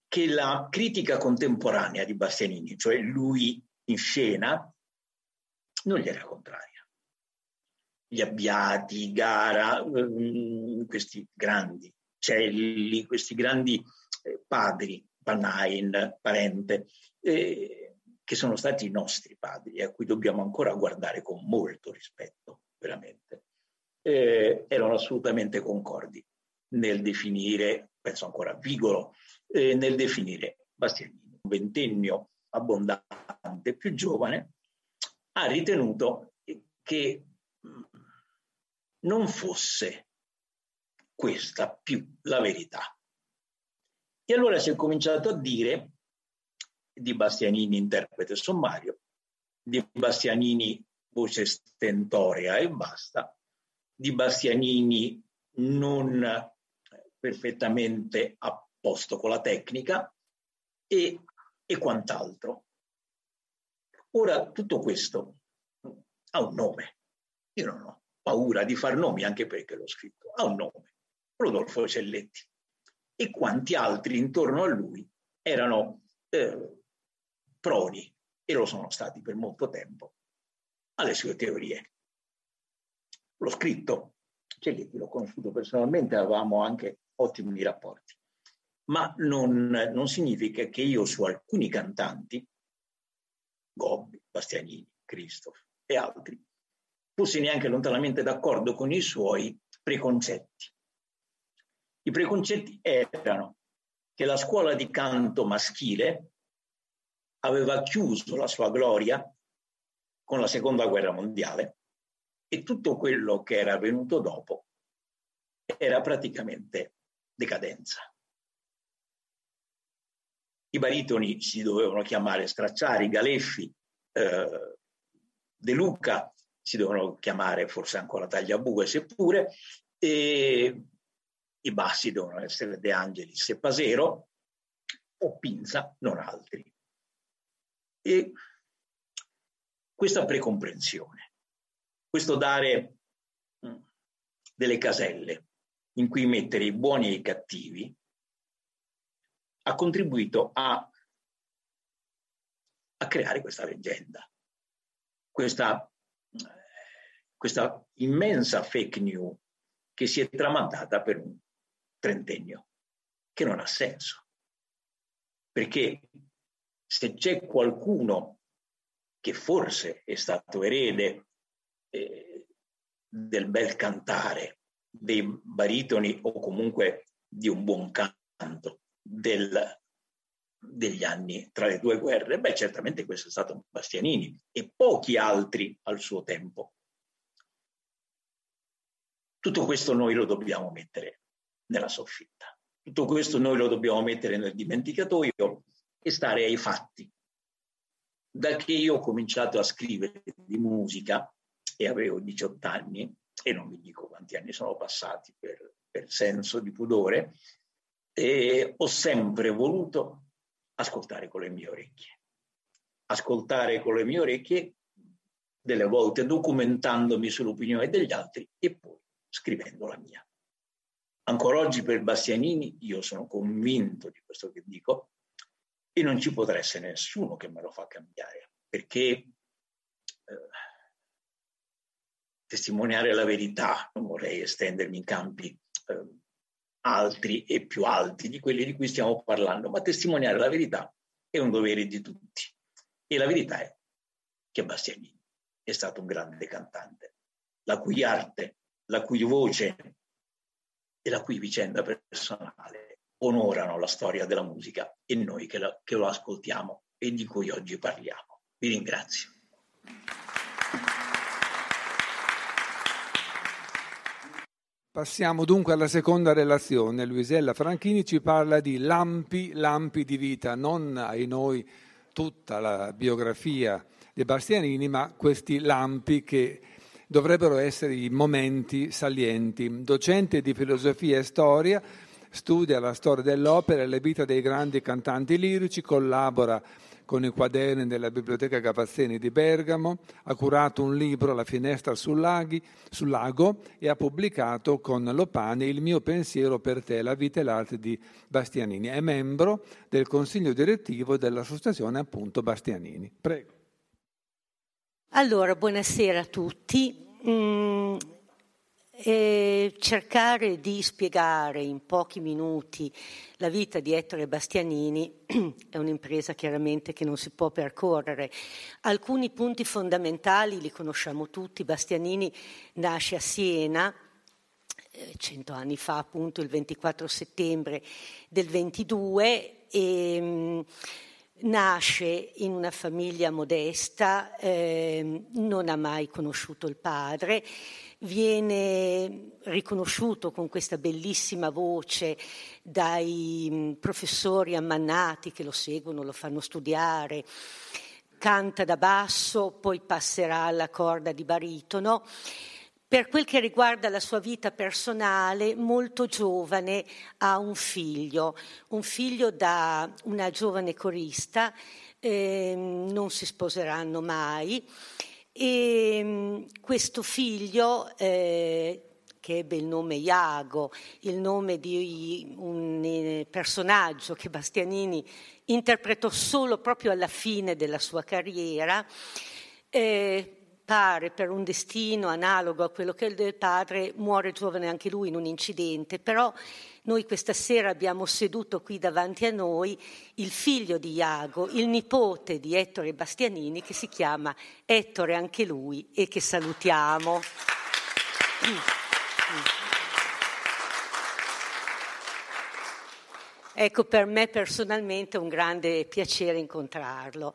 che la critica contemporanea di Bastianini, cioè lui in scena, non gli era contraria. Gli abbiati, Gara, ehm, questi grandi Celli, questi grandi eh, padri, Panain, Parente, eh, che sono stati i nostri padri a cui dobbiamo ancora guardare con molto rispetto, veramente eh, erano assolutamente concordi nel definire, penso ancora a Vigolo, eh, nel definire Bastianini, un ventennio abbondante, più giovane, ha ritenuto che mm, non fosse questa più la verità. E allora si è cominciato a dire di Bastianini interprete sommario, di Bastianini voce stentorea e basta, di Bastianini non perfettamente a posto con la tecnica e, e quant'altro. Ora, tutto questo ha un nome. Io non ho paura di far nomi, anche perché l'ho scritto. Ha un nome. Rodolfo Celletti. E quanti altri intorno a lui erano eh, proni, e lo sono stati per molto tempo, alle sue teorie l'ho scritto, Celletti l'ho conosciuto personalmente, avevamo anche ottimi rapporti, ma non, non significa che io su alcuni cantanti, Gobbi, Bastianini, Christoph e altri, fossi neanche lontanamente d'accordo con i suoi preconcetti. I preconcetti erano che la scuola di canto maschile aveva chiuso la sua gloria con la seconda guerra mondiale e tutto quello che era venuto dopo era praticamente decadenza. I baritoni si dovevano chiamare Stracciari, Galeffi, eh, De Luca, si dovevano chiamare forse ancora Tagliabue, seppure, e i bassi devono essere De Angelis e Pasero, o Pinza, non altri. E questa precomprensione questo dare mm, delle caselle in cui mettere i buoni e i cattivi ha contribuito a, a creare questa leggenda, questa, questa immensa fake news che si è tramandata per un trentennio, che non ha senso. Perché se c'è qualcuno che forse è stato erede eh, del bel cantare, dei baritoni o comunque di un buon canto del, degli anni tra le due guerre, beh certamente questo è stato Bastianini e pochi altri al suo tempo. Tutto questo noi lo dobbiamo mettere nella soffitta, tutto questo noi lo dobbiamo mettere nel dimenticatoio e stare ai fatti. Da che io ho cominciato a scrivere di musica, e avevo 18 anni e non vi dico quanti anni sono passati per, per senso di pudore, e ho sempre voluto ascoltare con le mie orecchie. Ascoltare con le mie orecchie, delle volte documentandomi sull'opinione degli altri e poi scrivendo la mia. Ancora oggi per Bastianini io sono convinto di questo che dico e non ci potrà essere nessuno che me lo fa cambiare, perché eh, testimoniare la verità, non vorrei estendermi in campi eh, altri e più alti di quelli di cui stiamo parlando, ma testimoniare la verità è un dovere di tutti. E la verità è che Bastianini è stato un grande cantante, la cui arte, la cui voce e la cui vicenda personale onorano la storia della musica e noi che, la, che lo ascoltiamo e di cui oggi parliamo. Vi ringrazio. Passiamo dunque alla seconda relazione. Luisella Franchini ci parla di lampi, lampi di vita, non ai noi tutta la biografia di Bastianini, ma questi lampi che dovrebbero essere i momenti salienti. Docente di filosofia e storia, studia la storia dell'opera e le vite dei grandi cantanti lirici, collabora con i quaderni della Biblioteca Cavazzeni di Bergamo, ha curato un libro La finestra sul, laghi, sul lago e ha pubblicato con Lopani Il mio pensiero per te, la vita e l'arte di Bastianini. È membro del consiglio direttivo dell'associazione appunto Bastianini. Prego. Allora, buonasera a tutti. Mm, eh, cercare di spiegare in pochi minuti la vita di Ettore Bastianini *clears throat* è un'impresa chiaramente che non si può percorrere. Alcuni punti fondamentali li conosciamo tutti. Bastianini nasce a Siena eh, cento anni fa, appunto il 24 settembre del 22 e mm, Nasce in una famiglia modesta, eh, non ha mai conosciuto il padre, viene riconosciuto con questa bellissima voce dai mm, professori ammannati che lo seguono, lo fanno studiare, canta da basso, poi passerà alla corda di baritono per quel che riguarda la sua vita personale, molto giovane ha un figlio, un figlio da una giovane corista, eh, non si sposeranno mai e mm, questo figlio eh, che ebbe il nome Iago, il nome di un eh, personaggio che Bastianini interpretò solo proprio alla fine della sua carriera, eh, pare per un destino analogo a quello che è il del padre, muore giovane anche lui in un incidente, però noi questa sera abbiamo seduto qui davanti a noi il figlio di Iago, il nipote di Ettore Bastianini, che si chiama Ettore anche lui e che salutiamo. Ecco, per me personalmente è un grande piacere incontrarlo.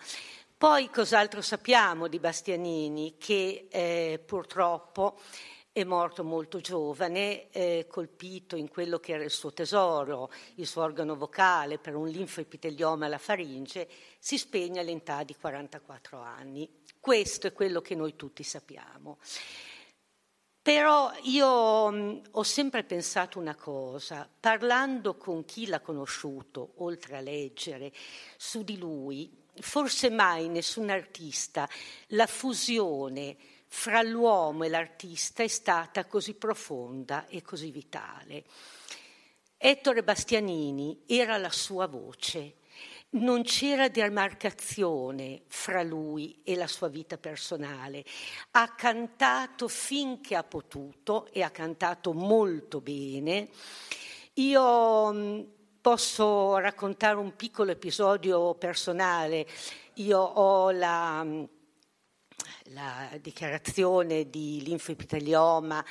Poi cos'altro sappiamo di Bastianini? Che eh, purtroppo è morto molto giovane, eh, colpito in quello che era il suo tesoro, il suo organo vocale per un linfoepitelioma alla faringe, si spegne all'età di 44 anni. Questo è quello che noi tutti sappiamo. Però io mh, ho sempre pensato una cosa, parlando con chi l'ha conosciuto, oltre a leggere su di lui, forse mai nessun artista la fusione fra l'uomo e l'artista è stata così profonda e così vitale. Ettore Bastianini era la sua voce, non c'era demarcazione fra lui e la sua vita personale. Ha cantato finché ha potuto e ha cantato molto bene. Io Posso raccontare un piccolo episodio personale. Io ho la, la dichiarazione di linfoepitelioma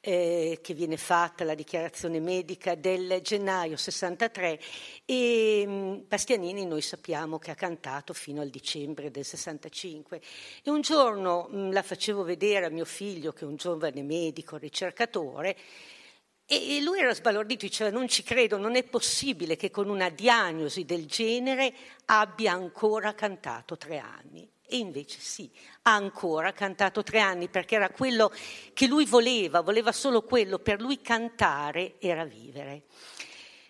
eh, che viene fatta, la dichiarazione medica del gennaio 63 e mh, Bastianini noi sappiamo che ha cantato fino al dicembre del 65 e un giorno mh, la facevo vedere a mio figlio che è un giovane medico ricercatore e lui era sbalordito, diceva non ci credo, non è possibile che con una diagnosi del genere abbia ancora cantato tre anni. E invece sì, ha ancora cantato tre anni perché era quello che lui voleva, voleva solo quello, per lui cantare era vivere.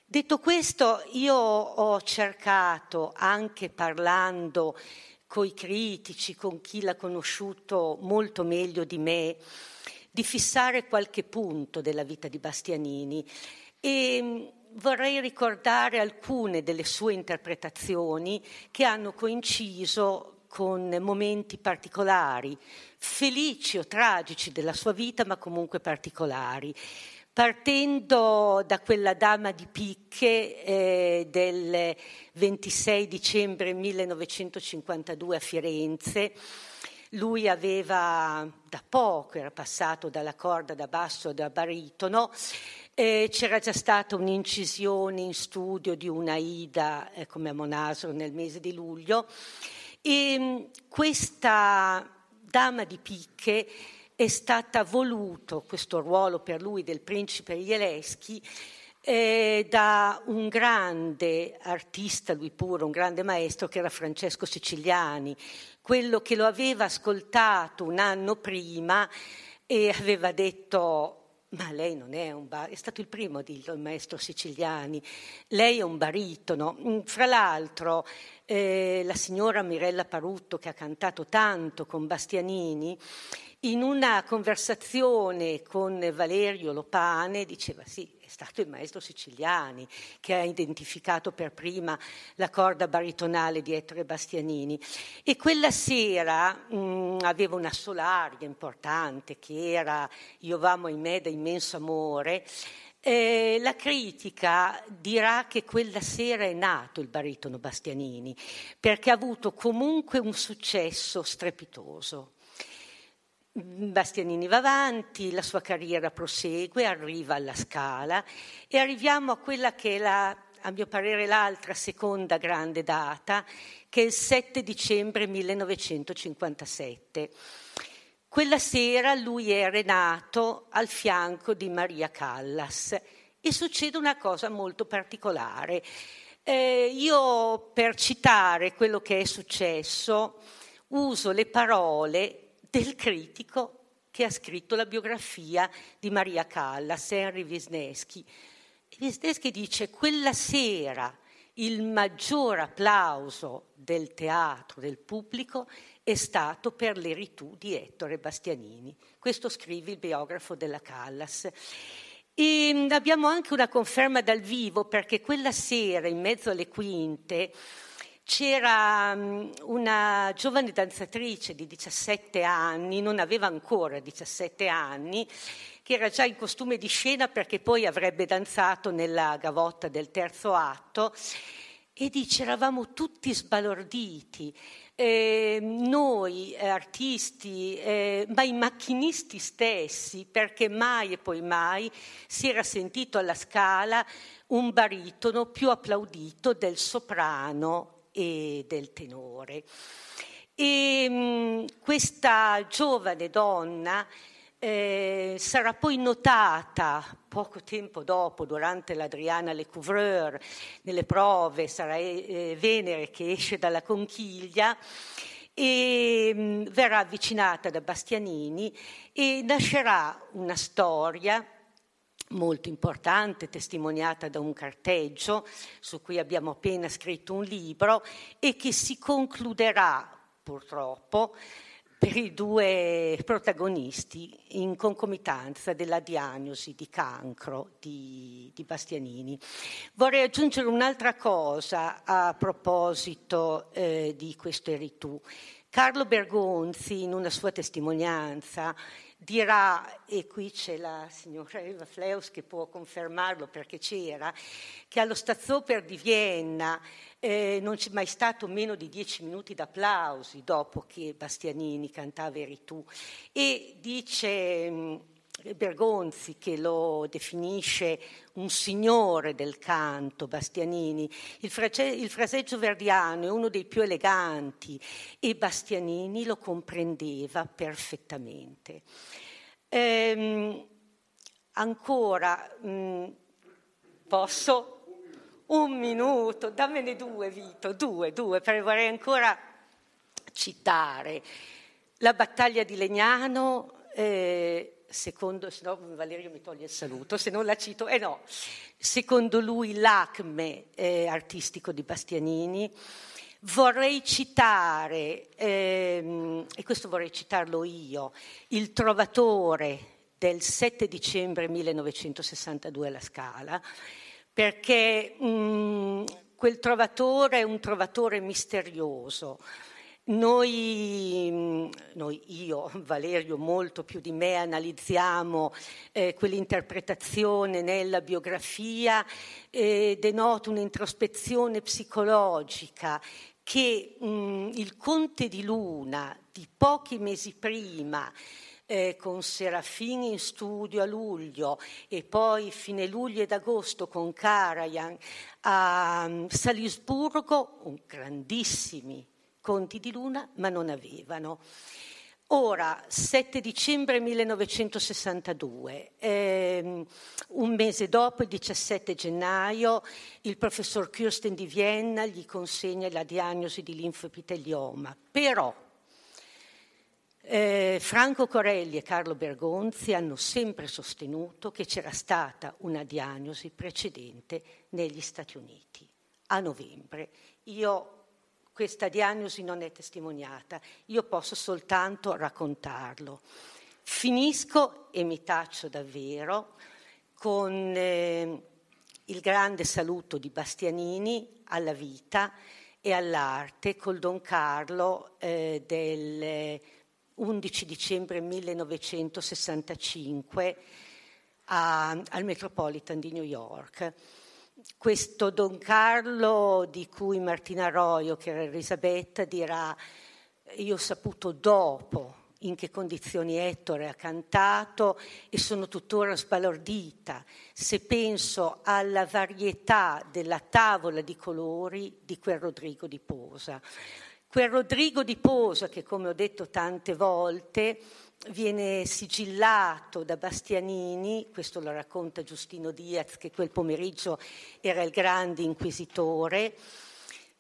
Detto questo, io ho cercato, anche parlando con i critici, con chi l'ha conosciuto molto meglio di me, di fissare qualche punto della vita di Bastianini e mm, vorrei ricordare alcune delle sue interpretazioni che hanno coinciso con momenti particolari, felici o tragici della sua vita, ma comunque particolari. Partendo da quella dama di picche eh, del 26 dicembre 1952 a Firenze, lui aveva da poco, era passato dalla corda da basso da baritono, eh, c'era già stata un'incisione in studio di una Ida eh, come a Monasro nel mese di luglio e mm, questa dama di picche è stata voluto, questo ruolo per lui del principe Jeleschi, eh, da un grande artista, lui pure, un grande maestro che era Francesco Siciliani, quello che lo aveva ascoltato un anno prima e aveva detto ma lei non è un baritono, è stato il primo a dirlo il maestro Siciliani, lei è un baritono. Mm, fra l'altro eh, la signora Mirella Parutto che ha cantato tanto con Bastianini, in una conversazione con Valerio Lopane diceva sì, è stato il maestro Siciliani che ha identificato per prima la corda baritonale di Ettore Bastianini e quella sera mh, aveva una solaria importante che era Io vamo in me da immenso amore eh, la critica dirà che quella sera è nato il baritono Bastianini perché ha avuto comunque un successo strepitoso. Bastianini va avanti, la sua carriera prosegue, arriva alla Scala e arriviamo a quella che è la, a mio parere l'altra seconda grande data, che è il 7 dicembre 1957. Quella sera lui è renato al fianco di Maria Callas e succede una cosa molto particolare. Eh, io per citare quello che è successo uso le parole del critico che ha scritto la biografia di Maria Callas, Henry Wisniewski. Wisniewski dice quella sera il maggior applauso del teatro, del pubblico, è stato per l'eritù di Ettore Bastianini. Questo scrive il biografo della Callas. E mm, abbiamo anche una conferma dal vivo perché quella sera, in mezzo alle quinte, c'era mm, una giovane danzatrice di 17 anni, non aveva ancora 17 anni, che era già in costume di scena perché poi avrebbe danzato nella gavotta del terzo atto e dice eravamo tutti sbalorditi eh, noi artisti, eh, ma i macchinisti stessi, perché mai e poi mai si era sentito alla scala un baritono più applaudito del soprano e del tenore. E mh, mm, questa giovane donna eh, sarà poi notata poco tempo dopo, durante l'Adriana Le Couvreur, nelle prove, sarà eh, Venere che esce dalla conchiglia e mh, mm, verrà avvicinata da Bastianini e nascerà una storia molto importante, testimoniata da un carteggio su cui abbiamo appena scritto un libro e che si concluderà purtroppo per i due protagonisti in concomitanza della diagnosi di cancro di, di Bastianini. Vorrei aggiungere un'altra cosa a proposito eh, di questo eritù. Carlo Bergonzi, in una sua testimonianza, dirà, e qui c'è la signora Eva Fleus che può confermarlo perché c'era, che allo Staatsoper di Vienna eh, non c'è mai stato meno di dieci minuti d'applausi dopo che Bastianini cantava Eritù e dice mh, Bergonzi che lo definisce un signore del canto, Bastianini. Il, frase- il, fraseggio verdiano è uno dei più eleganti e Bastianini lo comprendeva perfettamente. Ehm, ancora, mh, posso un minuto, dammene due, Vito, due, due, perché vorrei ancora citare la battaglia di Legnano, eh, secondo, se no Valerio mi toglie il saluto, se non la cito, eh no, secondo lui l'acme eh, artistico di Bastianini. Vorrei citare, ehm, e questo vorrei citarlo io, il trovatore del 7 dicembre 1962 alla Scala, perché mh, mm, quel trovatore è un trovatore misterioso. Noi, mm, noi, io, *laughs* Valerio, molto più di me, analizziamo eh, quell'interpretazione nella biografia, eh, denota un'introspezione psicologica che mh, mm, il Conte di Luna di pochi mesi prima eh, con Serafini in studio a luglio e poi fine luglio ed agosto con Karajan a um, Salisburgo, grandissimi conti di luna, ma non avevano. Ora, 7 dicembre 1962, ehm, un mese dopo, il 17 gennaio, il professor Kirsten di Vienna gli consegna la diagnosi di linfopitelioma. Però Eh, Franco Corelli e Carlo Bergonzi hanno sempre sostenuto che c'era stata una diagnosi precedente negli Stati Uniti a novembre. Io questa diagnosi non è testimoniata, io posso soltanto raccontarlo. Finisco e mi taccio davvero con eh, il grande saluto di Bastianini alla vita e all'arte col Don Carlo eh, del 11 dicembre 1965 a, al Metropolitan di New York. Questo Don Carlo di cui Martina Arroyo, che era Elisabetta, dirà io ho saputo dopo in che condizioni Ettore ha cantato e sono tuttora sbalordita se penso alla varietà della tavola di colori di quel Rodrigo di Posa. Quel Rodrigo di Posa che, come ho detto tante volte, viene sigillato da Bastianini, questo lo racconta Giustino Diaz che quel pomeriggio era il grande inquisitore,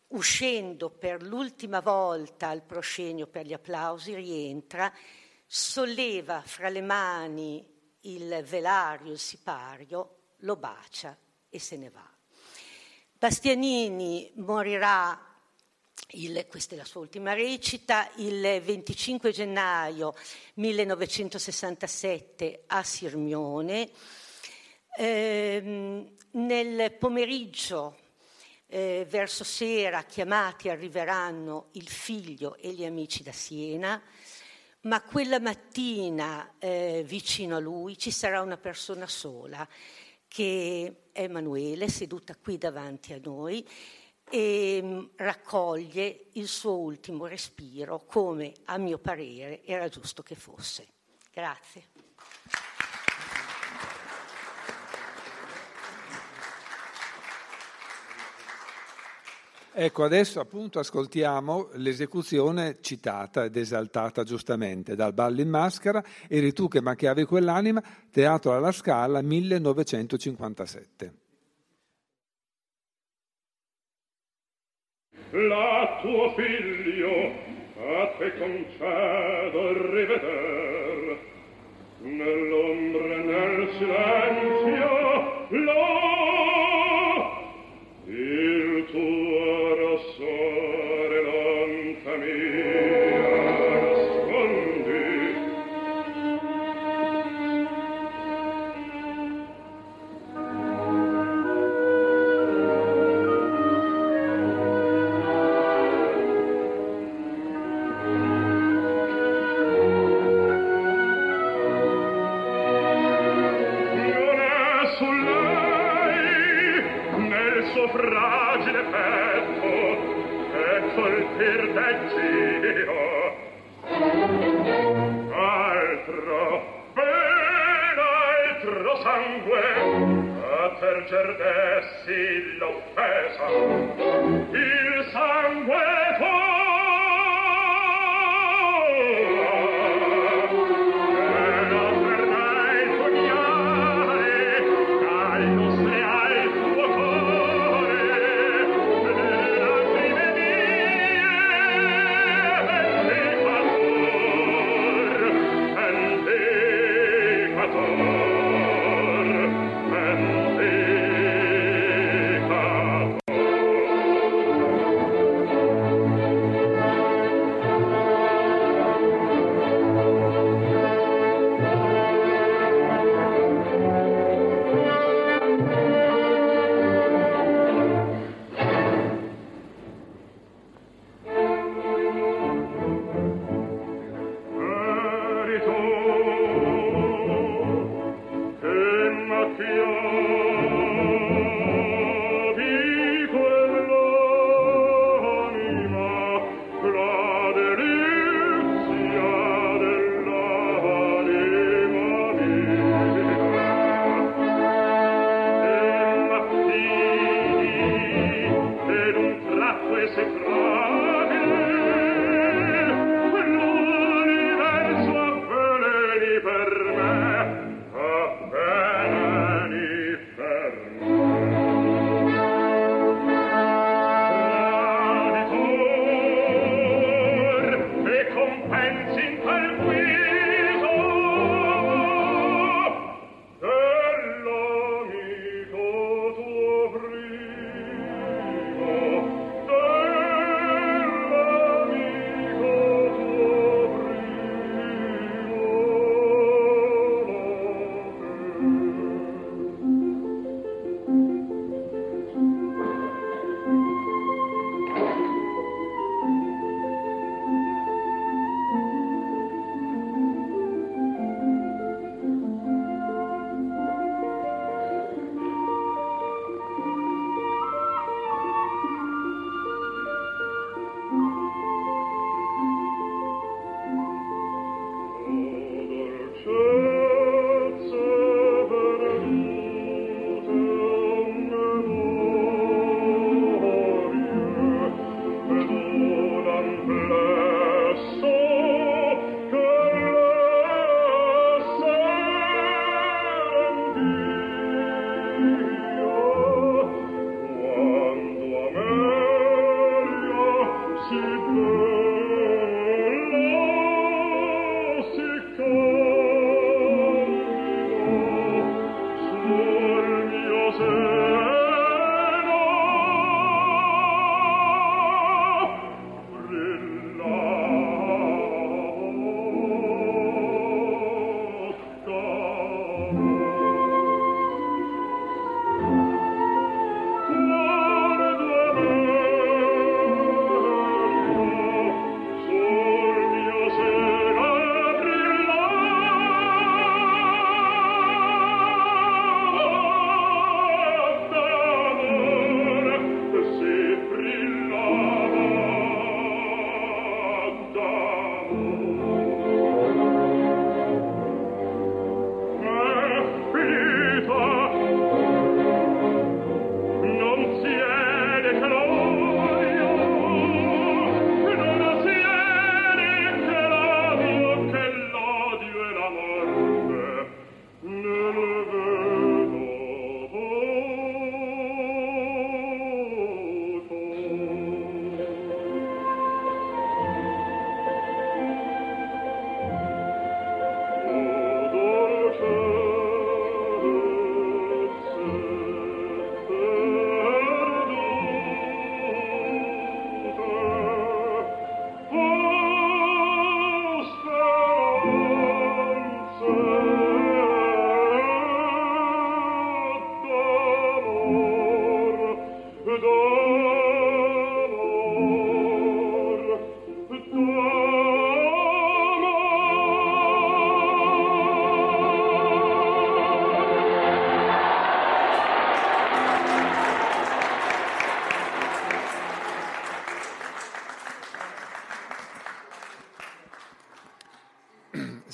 uscendo per l'ultima volta al proscenio per gli applausi, rientra, solleva fra le mani il velario, il sipario, lo bacia e se ne va. Bastianini morirà, il, questa è la sua ultima recita, il 25 gennaio 1967 a Sirmione. Eh, nel pomeriggio eh, verso sera chiamati arriveranno il figlio e gli amici da Siena, ma quella mattina eh, vicino a lui ci sarà una persona sola, che è Emanuele, seduta qui davanti a noi, e mm, raccoglie il suo ultimo respiro come a mio parere era giusto che fosse. Grazie. Ecco, adesso appunto ascoltiamo l'esecuzione citata ed esaltata giustamente dal Ballo in Maschera e Ritù che macchiavi quell'anima, Teatro alla Scala 1957. La tuo figlio a te concedo riveder. Nell'ombra nel silenzio pensi in quel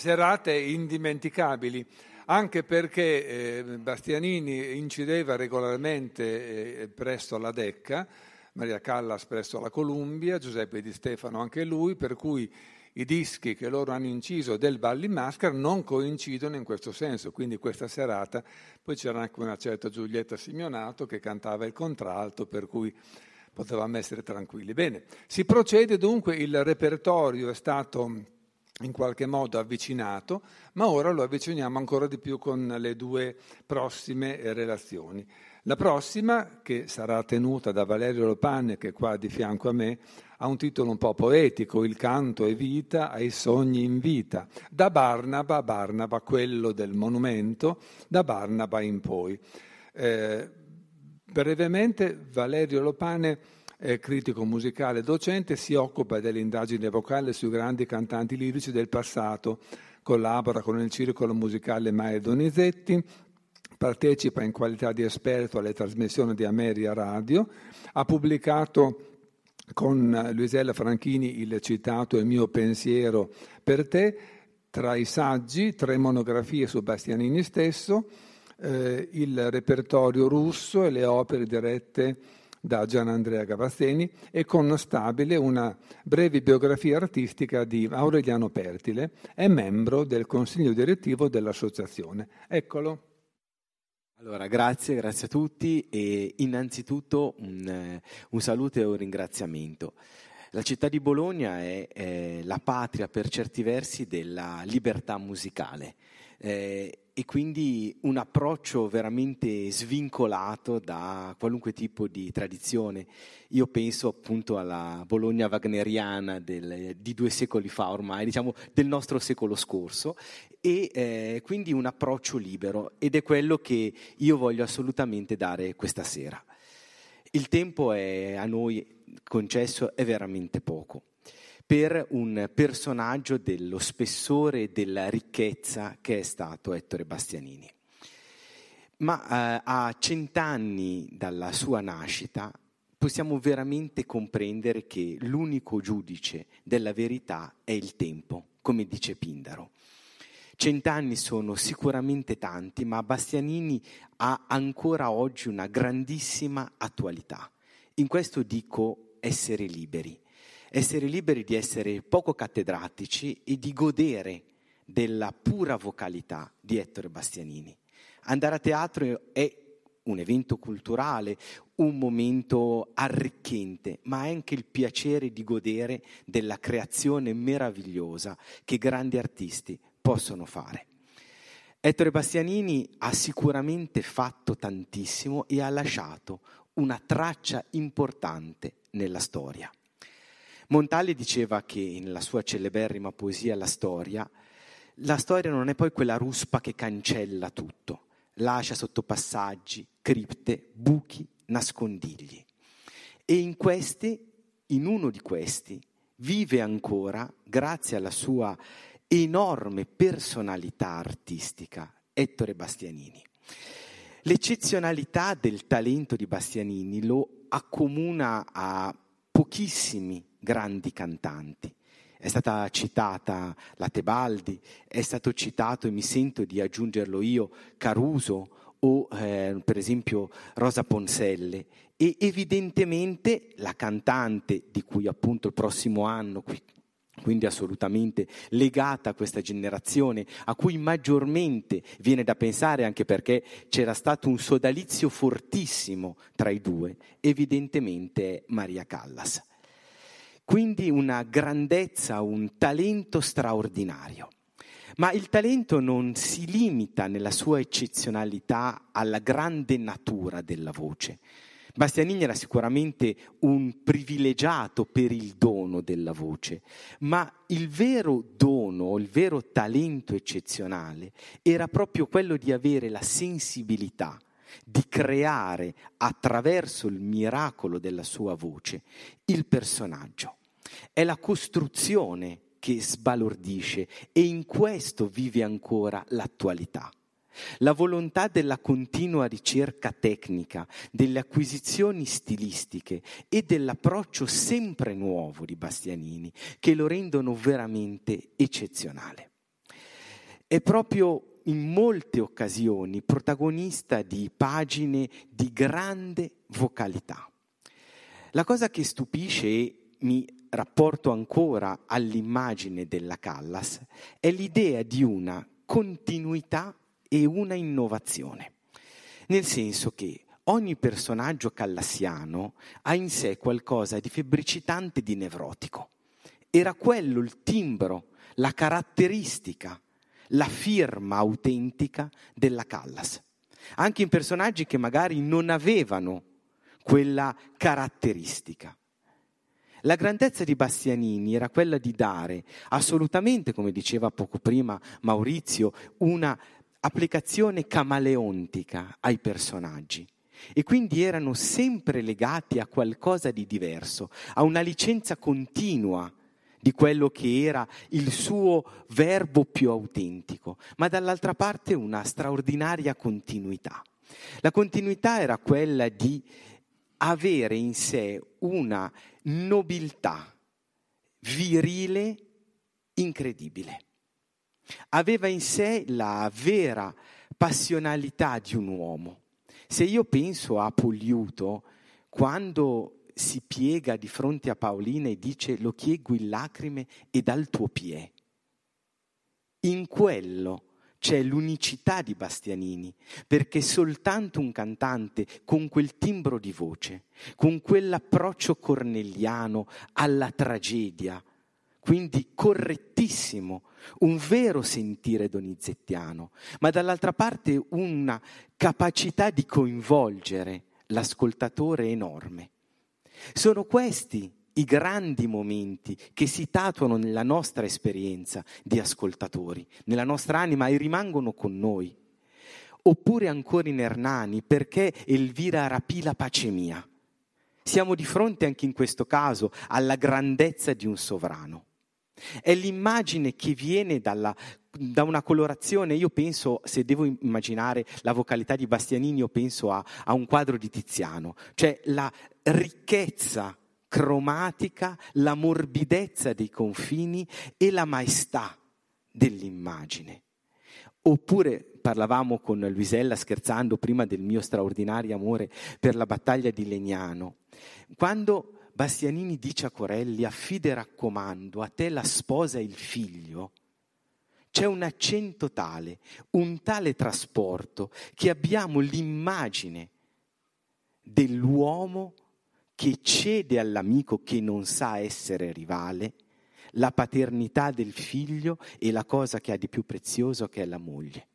serate indimenticabili, anche perché eh, Bastianini incideva regolarmente eh, presso la Decca, Maria Callas presso la Columbia, Giuseppe Di Stefano anche lui, per cui i dischi che loro hanno inciso del Balli Mascar non coincidono in questo senso, quindi questa serata poi c'era anche una certa Giulietta Simeonato che cantava il contralto, per cui potevamo essere tranquilli. Bene, si procede dunque, il repertorio è stato in qualche modo avvicinato, ma ora lo avviciniamo ancora di più con le due prossime relazioni. La prossima, che sarà tenuta da Valerio Lopanne, che è qua di fianco a me, ha un titolo un po' poetico, Il canto è vita, ai sogni in vita. Da Barnaba, Barnaba quello del monumento, da Barnaba in poi. Eh, brevemente, Valerio Lopane è critico musicale docente, si occupa dell'indagine vocale sui grandi cantanti lirici del passato, collabora con il circolo musicale Mae Donizetti, partecipa in qualità di esperto alle trasmissioni di Ameria Radio, ha pubblicato con Luisella Franchini il citato Il mio pensiero per te, tra i saggi, tre monografie su Bastianini stesso, eh, il repertorio russo e le opere dirette da Gian Andrea Gavazzeni e con stabile una breve biografia artistica di Aureliano Pertile, è membro del consiglio direttivo dell'associazione. Eccolo. Allora, grazie, grazie a tutti e innanzitutto un, eh, un saluto e un ringraziamento. La città di Bologna è, è la patria per certi versi della libertà musicale. Eh, e quindi un approccio veramente svincolato da qualunque tipo di tradizione. Io penso appunto alla Bologna wagneriana del, di due secoli fa ormai, diciamo del nostro secolo scorso, e eh, quindi un approccio libero ed è quello che io voglio assolutamente dare questa sera. Il tempo è, a noi concesso è veramente poco per un personaggio dello spessore e della ricchezza che è stato Ettore Bastianini. Ma eh, a cent'anni dalla sua nascita possiamo veramente comprendere che l'unico giudice della verità è il tempo, come dice Pindaro. Cent'anni sono sicuramente tanti, ma Bastianini ha ancora oggi una grandissima attualità. In questo dico essere liberi essere liberi di essere poco cattedratici e di godere della pura vocalità di Ettore Bastianini. Andare a teatro è un evento culturale, un momento arricchente, ma anche il piacere di godere della creazione meravigliosa che grandi artisti possono fare. Ettore Bastianini ha sicuramente fatto tantissimo e ha lasciato una traccia importante nella storia. Montale diceva che nella sua celeberrima poesia La storia, la storia non è poi quella ruspa che cancella tutto, lascia sotto passaggi, cripte, buchi, nascondigli. E in questi, in uno di questi, vive ancora, grazie alla sua enorme personalità artistica, Ettore Bastianini. L'eccezionalità del talento di Bastianini lo accomuna a pochissimi grandi cantanti. È stata citata la Tebaldi, è stato citato, e mi sento di aggiungerlo io, Caruso o eh, per esempio Rosa Ponselle e evidentemente la cantante di cui appunto il prossimo anno, quindi assolutamente legata a questa generazione, a cui maggiormente viene da pensare anche perché c'era stato un sodalizio fortissimo tra i due, evidentemente è Maria Callas. Quindi una grandezza, un talento straordinario. Ma il talento non si limita nella sua eccezionalità alla grande natura della voce. Bastianini era sicuramente un privilegiato per il dono della voce, ma il vero dono, il vero talento eccezionale era proprio quello di avere la sensibilità di creare attraverso il miracolo della sua voce il personaggio. È la costruzione che sbalordisce e in questo vive ancora l'attualità. La volontà della continua ricerca tecnica, delle acquisizioni stilistiche e dell'approccio sempre nuovo di Bastianini che lo rendono veramente eccezionale. è proprio in molte occasioni protagonista di pagine di grande vocalità. La cosa che stupisce e mi rapporto ancora all'immagine della Callas è l'idea di una continuità e una innovazione, nel senso che ogni personaggio callassiano ha in sé qualcosa di febbricitante, di nevrotico. Era quello il timbro, la caratteristica, la firma autentica della Callas. Anche in personaggi che magari non avevano quella caratteristica. La grandezza di Bastianini era quella di dare assolutamente, come diceva poco prima Maurizio, una applicazione camaleontica ai personaggi e quindi erano sempre legati a qualcosa di diverso, a una licenza continua di quello che era il suo verbo più autentico, ma dall'altra parte una straordinaria continuità. La continuità era quella di avere in sé una nobiltà virile incredibile. Aveva in sé la vera passionalità di un uomo. Se io penso a Poliuto, quando si piega di fronte a Paolina e dice lo chiego in lacrime e dal tuo pie, in quello c'è l'unicità di Bastianini, perché soltanto un cantante con quel timbro di voce, con quell'approccio corneliano alla tragedia, quindi correttissimo, un vero sentire donizettiano, ma dall'altra parte una capacità di coinvolgere l'ascoltatore enorme. Sono questi i grandi momenti che si tatuano nella nostra esperienza di ascoltatori, nella nostra anima e rimangono con noi. Oppure ancora in Ernani, perché Elvira rapì la pace mia. Siamo di fronte anche in questo caso alla grandezza di un sovrano. È l'immagine che viene dalla, da una colorazione, io penso, se devo immaginare la vocalità di Bastianini, io penso a, a un quadro di Tiziano, cioè la ricchezza cromatica, la morbidezza dei confini e la maestà dell'immagine. Oppure parlavamo con Luisella scherzando prima del mio straordinario amore per la battaglia di Legnano, quando Bastianini dice a Corelli affida e raccomando a te la sposa e il figlio, c'è un accento tale, un tale trasporto che abbiamo l'immagine dell'uomo che cede all'amico che non sa essere rivale la paternità del figlio e la cosa che ha di più prezioso che è la moglie.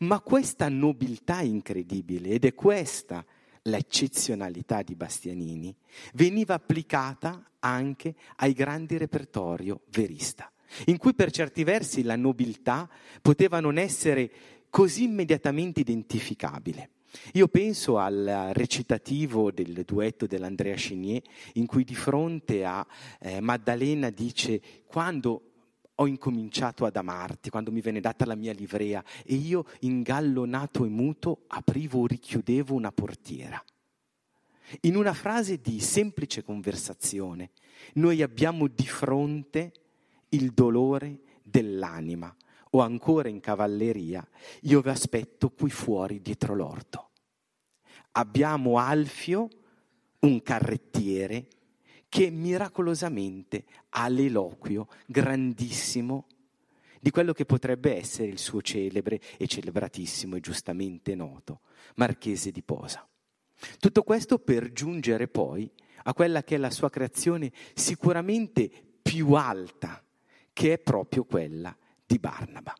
Ma questa nobiltà incredibile, ed è questa l'eccezionalità di Bastianini, veniva applicata anche ai grandi repertorio verista, in cui per certi versi la nobiltà poteva non essere così immediatamente identificabile. Io penso al recitativo del duetto dell'Andrea Chenier in cui di fronte a eh, Maddalena dice quando ho incominciato ad amarti, quando mi venne data la mia livrea e io ingallonato e muto aprivo o richiudevo una portiera. In una frase di semplice conversazione noi abbiamo di fronte il dolore dell'anima o ancora in cavalleria, io vi aspetto qui fuori dietro l'orto. Abbiamo Alfio, un carrettiere, che miracolosamente ha l'eloquio grandissimo di quello che potrebbe essere il suo celebre e celebratissimo e giustamente noto Marchese di Posa. Tutto questo per giungere poi a quella che è la sua creazione sicuramente più alta, che è proprio quella di Barnaba,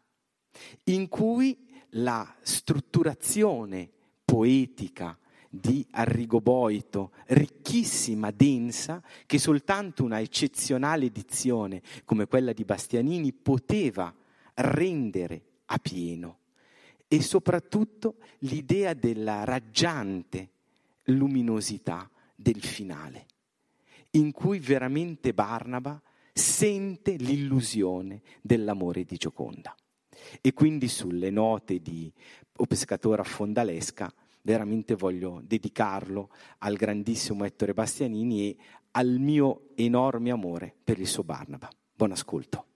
in cui la strutturazione poetica di Arrigo Boito, ricchissima, densa, che soltanto una eccezionale edizione come quella di Bastianini poteva rendere a pieno. E soprattutto l'idea della raggiante luminosità del finale, in cui veramente Barnaba sente l'illusione dell'amore di Gioconda. E quindi sulle note di O pescatore fondalesca veramente voglio dedicarlo al grandissimo Ettore Bastianini e al mio enorme amore per il suo Barnaba. Buon ascolto.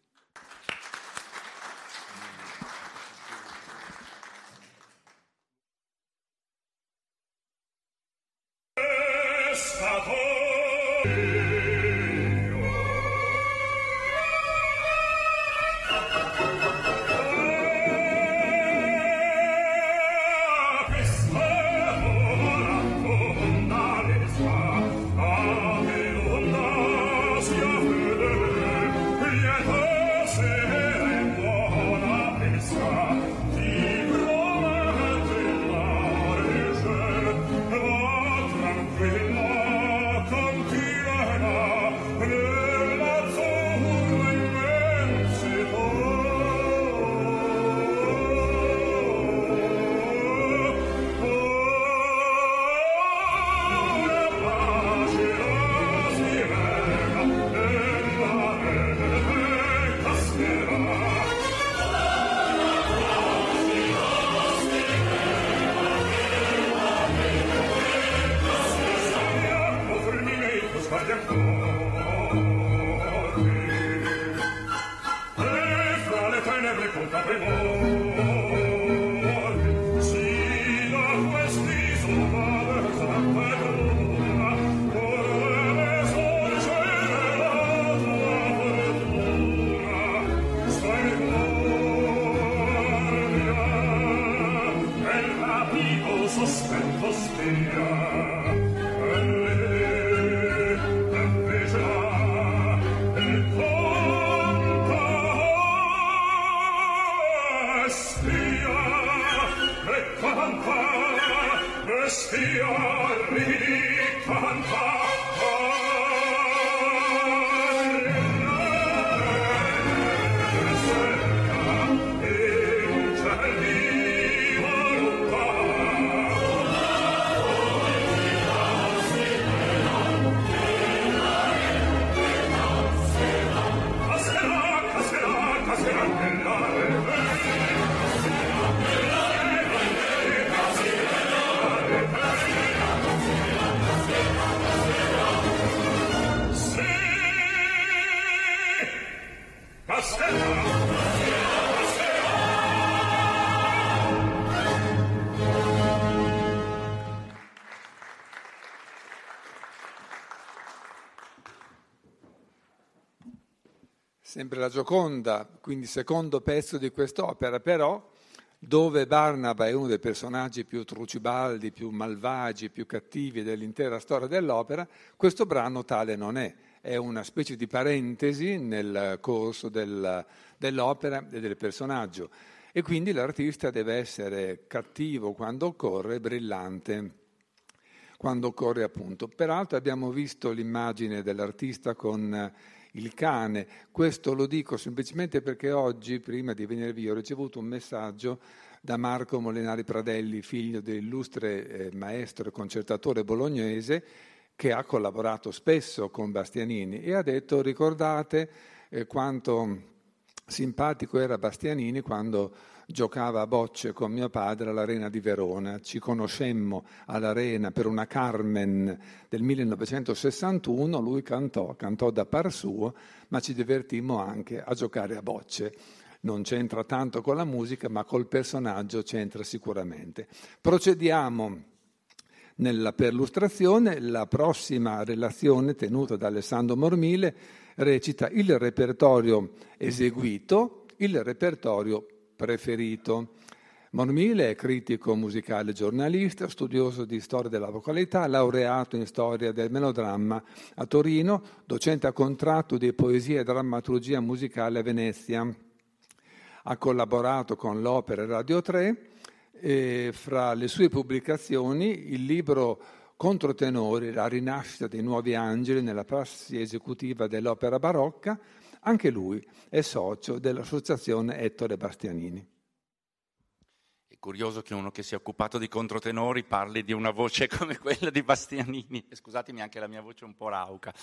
Sempre la Gioconda, quindi secondo pezzo di quest'opera, però dove Barnaba è uno dei personaggi più trucibaldi, più malvagi, più cattivi dell'intera storia dell'opera, questo brano tale non è, è una specie di parentesi nel corso del, dell'opera e del personaggio e quindi l'artista deve essere cattivo quando occorre, brillante quando occorre appunto. Peraltro abbiamo visto l'immagine dell'artista con il cane. Questo lo dico semplicemente perché oggi, prima di venire via, ho ricevuto un messaggio da Marco Molinari Pradelli, figlio dell'illustre eh, maestro e concertatore bolognese, che ha collaborato spesso con Bastianini e ha detto ricordate eh, quanto simpatico era Bastianini quando giocava a bocce con mio padre all'Arena di Verona. Ci conoscemmo all'Arena per una Carmen del 1961, lui cantò, cantò da par suo, ma ci divertimmo anche a giocare a bocce. Non c'entra tanto con la musica, ma col personaggio c'entra sicuramente. Procediamo nella perlustrazione. La prossima relazione tenuta da Alessandro Mormile recita il repertorio eseguito, il repertorio preferito. Mormile è critico musicale giornalista, studioso di storia della vocalità, laureato in storia del melodramma a Torino, docente a contratto di poesia e drammaturgia musicale a Venezia. Ha collaborato con l'Opera Radio 3 e fra le sue pubblicazioni il libro Controtenori, la rinascita dei nuovi angeli nella prassi esecutiva dell'opera barocca, anche lui è socio dell'associazione Ettore Bastianini. È curioso che uno che si è occupato di controtenori parli di una voce *laughs* come quella di Bastianini. Scusatemi anche la mia voce un po' rauca.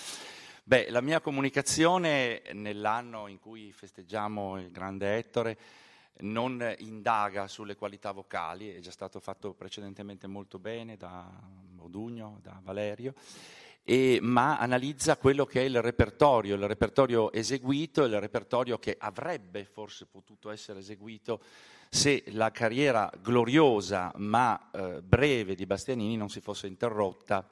Beh, la mia comunicazione nell'anno in cui festeggiamo il grande Ettore non indaga sulle qualità vocali, è già stato fatto precedentemente molto bene da Modugno, da Valerio, e, ma analizza quello che è il repertorio, il repertorio eseguito, il repertorio che avrebbe forse potuto essere eseguito se la carriera gloriosa ma eh, breve di Bastianini non si fosse interrotta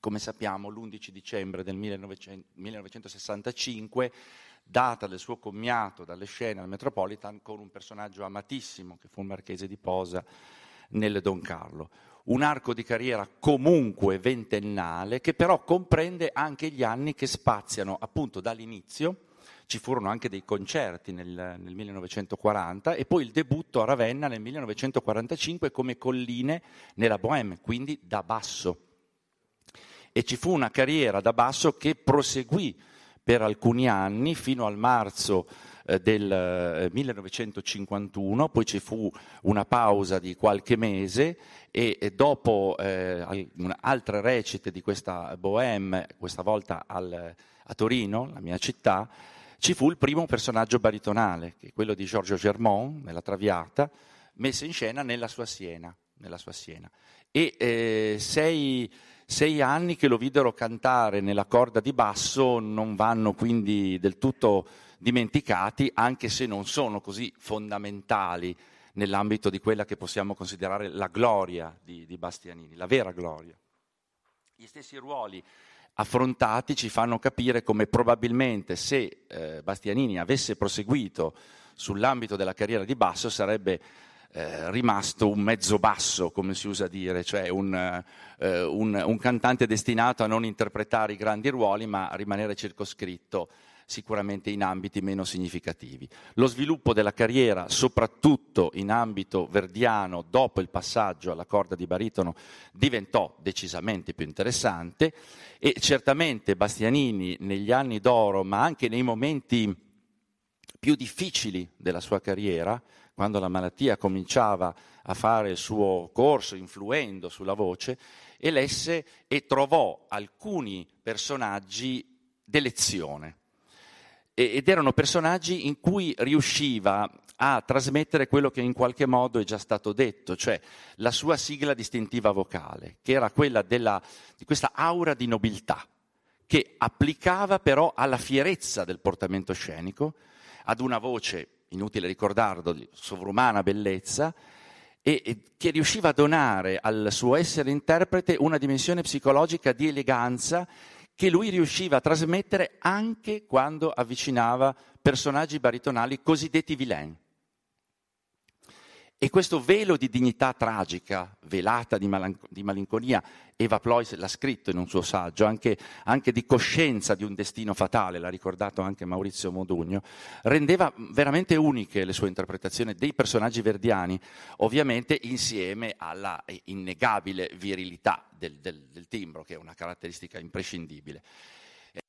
come sappiamo, l'11 dicembre del 1900, 1965, data del suo commiato dalle scene al Metropolitan con un personaggio amatissimo che fu il marchese di Posa nel Don Carlo. Un arco di carriera comunque ventennale che però comprende anche gli anni che spaziano appunto dall'inizio, ci furono anche dei concerti nel, nel 1940 e poi il debutto a Ravenna nel 1945 come colline nella Bohème, quindi da basso. E ci fu una carriera da basso che proseguì per alcuni anni fino al marzo del 1951, eh, poi ci fu una pausa di qualche mese e, e dopo eh, altre recite di questa Bohème, questa volta al, a Torino, la mia città, ci fu il primo personaggio baritonale, che è quello di Giorgio Germont, nella Traviata, messo in scena nella sua Siena. Nella sua Siena. E eh, sei sei anni che lo videro cantare nella corda di basso non vanno quindi del tutto dimenticati, anche se non sono così fondamentali nell'ambito di quella che possiamo considerare la gloria di, di Bastianini, la vera gloria. Gli stessi ruoli affrontati ci fanno capire come probabilmente se eh, Bastianini avesse proseguito sull'ambito della carriera di basso sarebbe eh, rimasto un mezzo basso, come si usa dire, cioè un, eh, un, un, cantante destinato a non interpretare i grandi ruoli, ma a rimanere circoscritto sicuramente in ambiti meno significativi. Lo sviluppo della carriera, soprattutto in ambito verdiano, dopo il passaggio alla corda di baritono, diventò decisamente più interessante e certamente Bastianini negli anni d'oro, ma anche nei momenti più difficili della sua carriera, quando la malattia cominciava a fare il suo corso, influendo sulla voce, elesse e trovò alcuni personaggi d'elezione. Ed erano personaggi in cui riusciva a trasmettere quello che in qualche modo è già stato detto, cioè la sua sigla distintiva vocale, che era quella della, di questa aura di nobiltà, che applicava però alla fierezza del portamento scenico, ad una voce inutile ricordarlo, di sovrumana bellezza, e, e, che riusciva a donare al suo essere interprete una dimensione psicologica di eleganza che lui riusciva a trasmettere anche quando avvicinava personaggi baritonali cosiddetti vilain. E questo velo di dignità tragica, velata di, malanc- di malinconia, Eva Plois l'ha scritto in un suo saggio, anche, anche, di coscienza di un destino fatale, l'ha ricordato anche Maurizio Modugno, rendeva veramente uniche le sue interpretazioni dei personaggi verdiani, ovviamente insieme alla innegabile virilità del, del, del timbro, che è una caratteristica imprescindibile.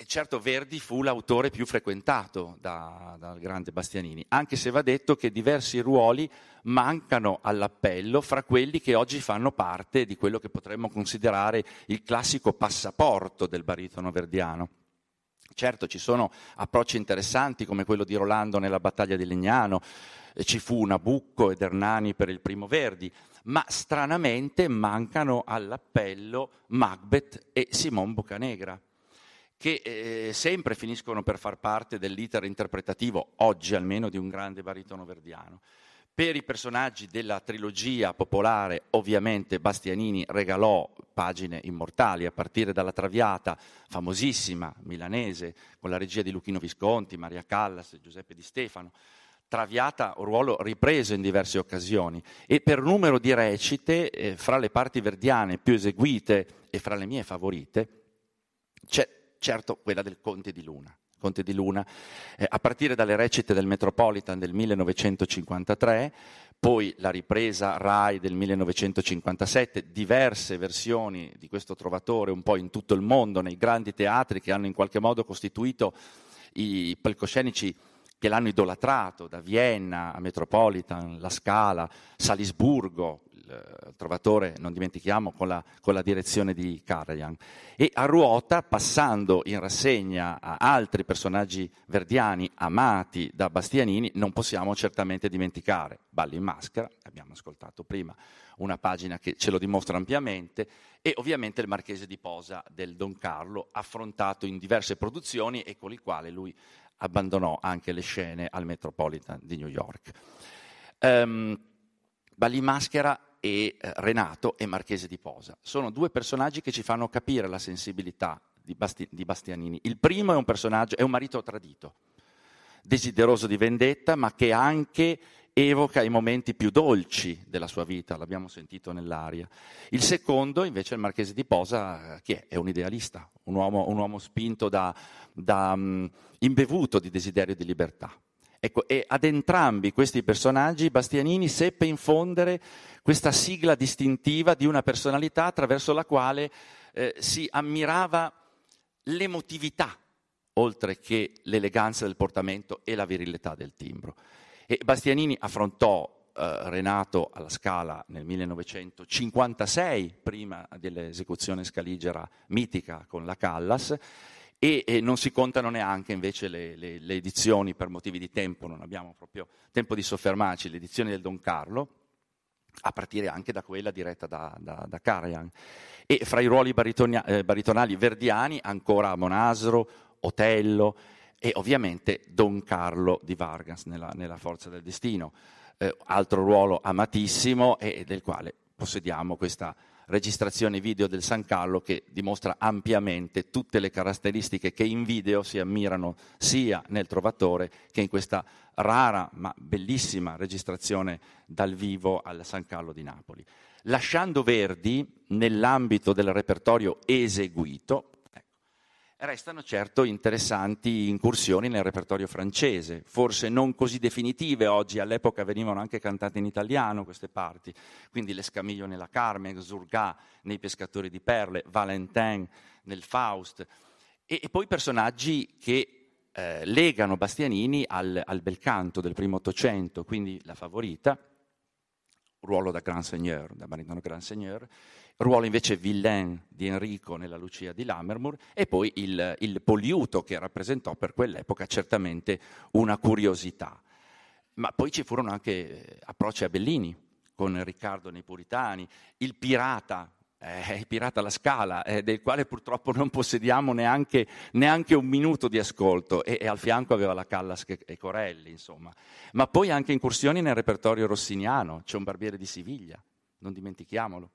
Certo Verdi fu l'autore più frequentato da, dal grande Bastianini, anche se va detto che diversi ruoli mancano all'appello fra quelli che oggi fanno parte di quello che potremmo considerare il classico passaporto del baritono verdiano. Certo ci sono approcci interessanti come quello di Rolando nella battaglia di Legnano, ci fu Nabucco ed Ernani per il primo Verdi, ma stranamente mancano all'appello Macbeth e Simon Boccanegra che eh, sempre finiscono per far parte dell'iter interpretativo, oggi almeno, di un grande baritono verdiano. Per i personaggi della trilogia popolare, ovviamente Bastianini regalò pagine immortali, a partire dalla Traviata, famosissima, milanese, con la regia di Luchino Visconti, Maria Callas Giuseppe Di Stefano. Traviata, ruolo ripreso in diverse occasioni e per numero di recite, eh, fra le parti verdiane più eseguite e fra le mie favorite, c'è certo quella del Conte di Luna. Conte di Luna, eh, a partire dalle recite del Metropolitan del 1953, poi la ripresa RAI del 1957, diverse versioni di questo trovatore un po' in tutto il mondo, nei grandi teatri che hanno in qualche modo costituito i palcoscenici che l'hanno idolatrato, da Vienna a Metropolitan, La Scala, Salisburgo, il Trovatore, non dimentichiamo, con la, con la direzione di Karajan. E a ruota, passando in rassegna a altri personaggi verdiani amati da Bastianini, non possiamo certamente dimenticare Balli in maschera, abbiamo ascoltato prima una pagina che ce lo dimostra ampiamente, e ovviamente il Marchese di Posa del Don Carlo, affrontato in diverse produzioni e con il quale lui abbandonò anche le scene al Metropolitan di New York. Um, Balli maschera e eh, Renato e Marchese di Posa. Sono due personaggi che ci fanno capire la sensibilità di, Basti- di Bastianini. Il primo è un personaggio, è un marito tradito, desideroso di vendetta, ma che anche evoca i momenti più dolci della sua vita, l'abbiamo sentito nell'aria. Il secondo, invece, è il Marchese di Posa, che è? È un idealista, un uomo, un uomo spinto da, da um, imbevuto di desiderio di libertà. Ecco, e ad entrambi questi personaggi Bastianini seppe infondere questa sigla distintiva di una personalità attraverso la quale eh, si ammirava l'emotività, oltre che l'eleganza del portamento e la virilità del timbro. E Bastianini affrontò eh, Renato alla Scala nel 1956, prima dell'esecuzione scaligera mitica con la Callas, e, e, non si contano neanche invece le, le, le, edizioni per motivi di tempo, non abbiamo proprio tempo di soffermarci, le edizioni del Don Carlo, a partire anche da quella diretta da, da, da Karajan. E fra i ruoli eh, baritonali verdiani ancora Monasro, Otello e ovviamente Don Carlo di Vargas nella, nella Forza del Destino, eh, altro ruolo amatissimo e del quale possediamo questa registrazione video del San Carlo che dimostra ampiamente tutte le caratteristiche che in video si ammirano sia nel Trovatore che in questa rara ma bellissima registrazione dal vivo al San Carlo di Napoli. Lasciando Verdi nell'ambito del repertorio eseguito, Restano certo interessanti incursioni nel repertorio francese, forse non così definitive. Oggi, all'epoca venivano anche cantate in italiano queste parti, quindi l'Escamiglio nella Carmen, Zurga nei Pescatori di Perle, Valentin nel Faust, e, e poi personaggi che eh, legano Bastianini al, al bel canto del primo Ottocento, quindi la favorita, ruolo da Grand Seigneur, da baritano Grand Seigneur, ruolo invece villain di Enrico nella Lucia di Lammermoor e poi il, il Poliuto che rappresentò per quell'epoca certamente una curiosità. Ma poi ci furono anche eh, approcci a Bellini con Riccardo nei Puritani, il pirata, eh, il pirata alla scala, eh, del quale purtroppo non possediamo neanche, neanche un minuto di ascolto, e, e, al fianco aveva la Callas e Corelli, insomma. Ma poi anche incursioni nel repertorio rossiniano, c'è un barbiere di Siviglia, non dimentichiamolo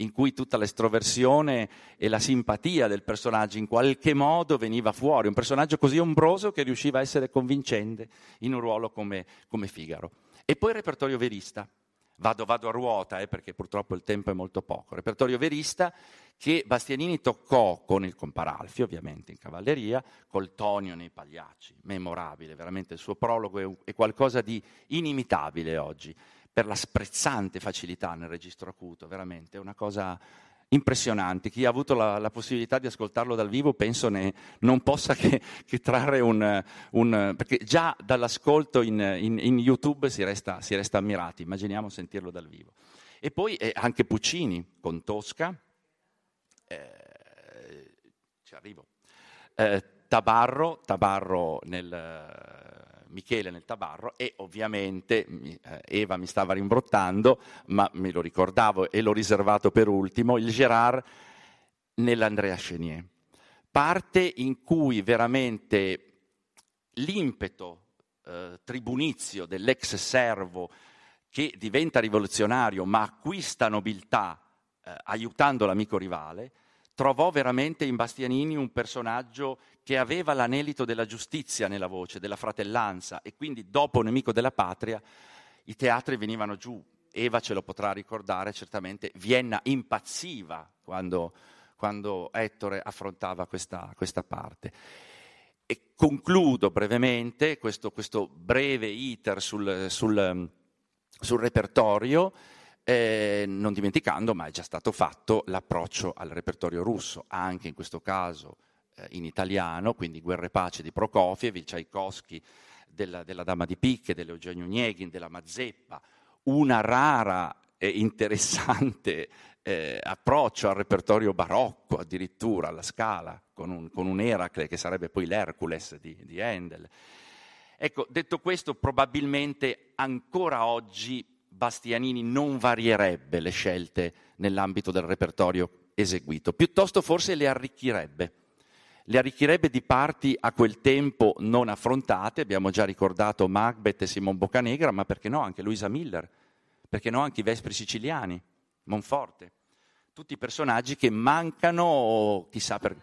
in cui tutta l'estroversione e la simpatia del personaggio in qualche modo veniva fuori, un personaggio così ombroso che riusciva a essere convincente in un ruolo come, come Figaro. E poi il repertorio verista, vado, vado a ruota eh, perché purtroppo il tempo è molto poco, repertorio verista che Bastianini toccò con il Comparalfi, ovviamente in cavalleria, col Tonio nei Pagliacci, memorabile, veramente il suo prologo è, è qualcosa di inimitabile oggi per la sprezzante facilità nel registro acuto, veramente è una cosa impressionante. Chi ha avuto la, la possibilità di ascoltarlo dal vivo penso ne, non possa che, *laughs* che trarre un, un, perché già dall'ascolto in, in, in YouTube si resta, si resta, ammirati, immaginiamo sentirlo dal vivo. E poi eh, anche Puccini con Tosca, eh, ci arrivo, eh, Tabarro, Tabarro nel Michele nel tabarro e ovviamente eh, Eva mi stava rimbrottando, ma me lo ricordavo e l'ho riservato per ultimo, il Gerard nell'Andrea Chenier. Parte in cui veramente l'impeto eh, tribunizio dell'ex servo che diventa rivoluzionario ma acquista nobiltà eh, aiutando l'amico rivale, trovò veramente in Bastianini un personaggio che aveva l'anelito della giustizia nella voce, della fratellanza e quindi dopo Nemico della Patria i teatri venivano giù. Eva ce lo potrà ricordare certamente, Vienna impazziva quando, quando Ettore affrontava questa, questa, parte. E concludo brevemente questo, questo breve iter sul, sul, sul repertorio eh, non dimenticando, ma è già stato fatto, l'approccio al repertorio russo, anche in questo caso in italiano, quindi Guerra e Pace di Prokofiev, il Tchaikovsky della, della Dama di Picche, dell'Eugenio Nieghin, della Mazeppa, una rara e interessante eh, approccio al repertorio barocco, addirittura alla scala, con un, con un Eracle che sarebbe poi l'Hercules di, di Handel. Ecco, detto questo, probabilmente ancora oggi Bastianini non varierebbe le scelte nell'ambito del repertorio eseguito, piuttosto forse le arricchirebbe. Le arricchirebbe di parti a quel tempo non affrontate, abbiamo già ricordato Macbeth e Simon Boccanegra, ma perché no anche Luisa Miller, perché no anche i Vespri siciliani, Monforte. Tutti personaggi che mancano, chissà per...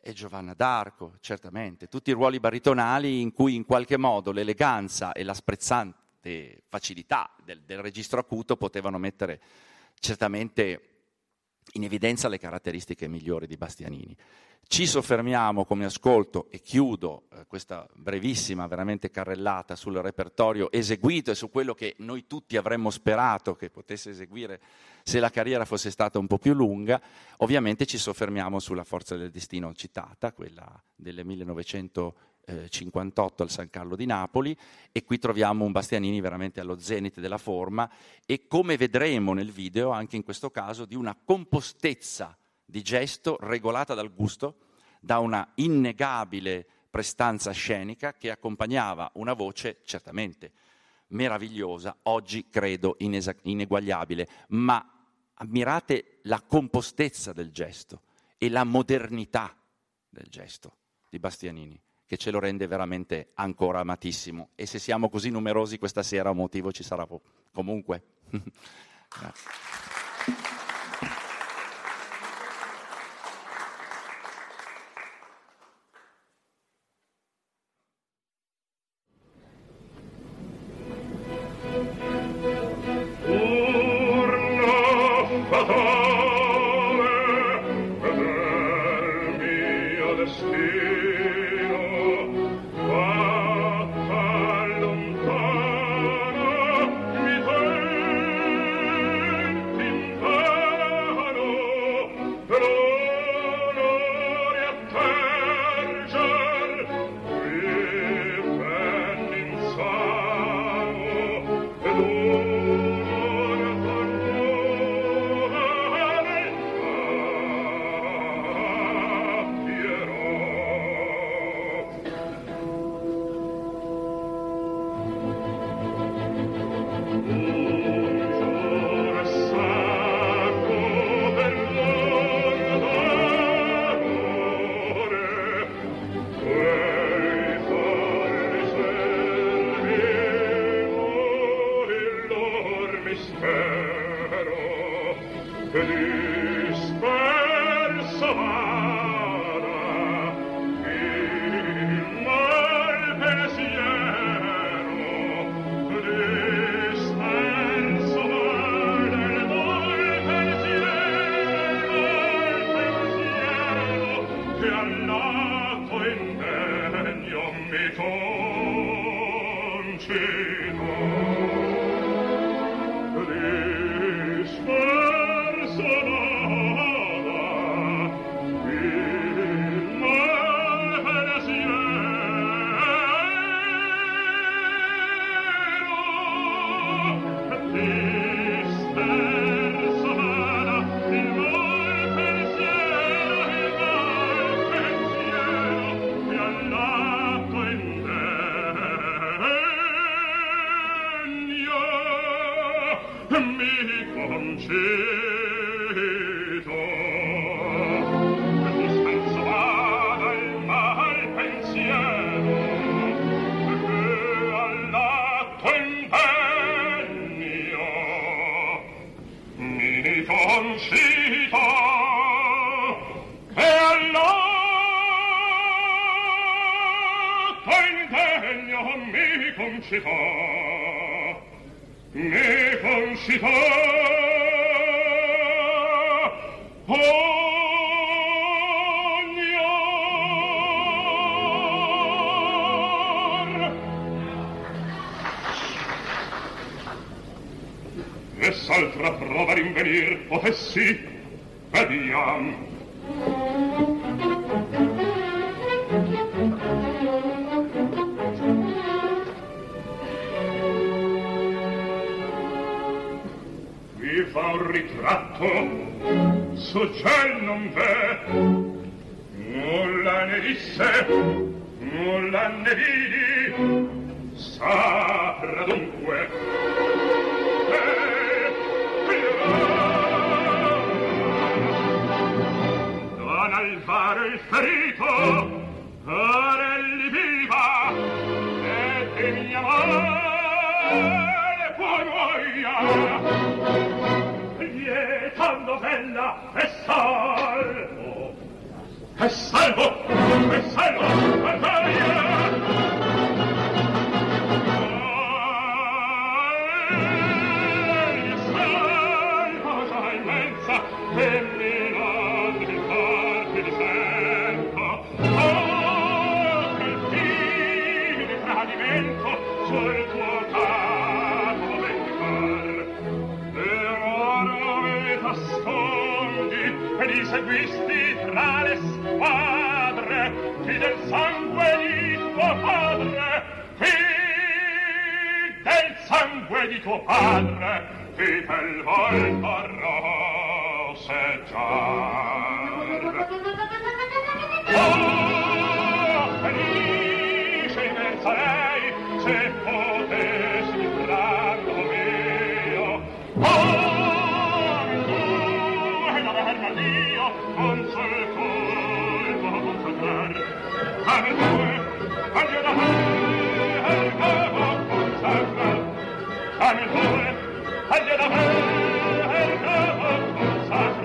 E Giovanna d'Arco, certamente. Tutti i ruoli baritonali in cui in qualche modo l'eleganza e la sprezzante facilità del, del registro acuto potevano mettere certamente in evidenza le caratteristiche migliori di Bastianini. Ci soffermiamo come ascolto e chiudo eh, questa brevissima veramente carrellata sul repertorio eseguito e su quello che noi tutti avremmo sperato che potesse eseguire se la carriera fosse stata un po' più lunga. Ovviamente ci soffermiamo sulla Forza del Destino citata, quella del 1958 al San Carlo di Napoli e qui troviamo un Bastianini veramente allo zenite della forma e come vedremo nel video anche in questo caso di una compostezza di gesto regolata dal gusto, da una innegabile prestanza scenica che accompagnava una voce certamente meravigliosa, oggi credo inesa- ineguagliabile, ma ammirate la compostezza del gesto e la modernità del gesto di Bastianini, che ce lo rende veramente ancora amatissimo. E se siamo così numerosi questa sera, un motivo ci sarà comunque. *laughs* bella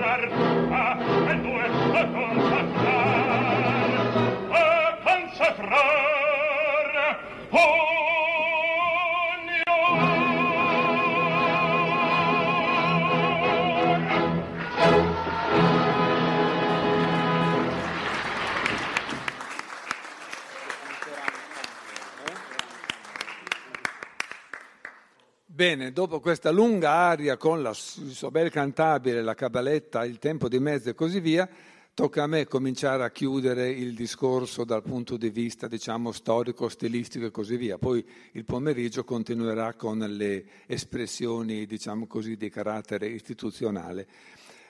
consacrar a consacrar a consacrar Bene, dopo questa lunga aria con la, il suo bel cantabile, la cabaletta, il tempo di mezzo e così via, tocca a me cominciare a chiudere il discorso dal punto di vista, diciamo, storico, stilistico e così via. Poi il pomeriggio continuerà con le espressioni, diciamo così, di carattere istituzionale.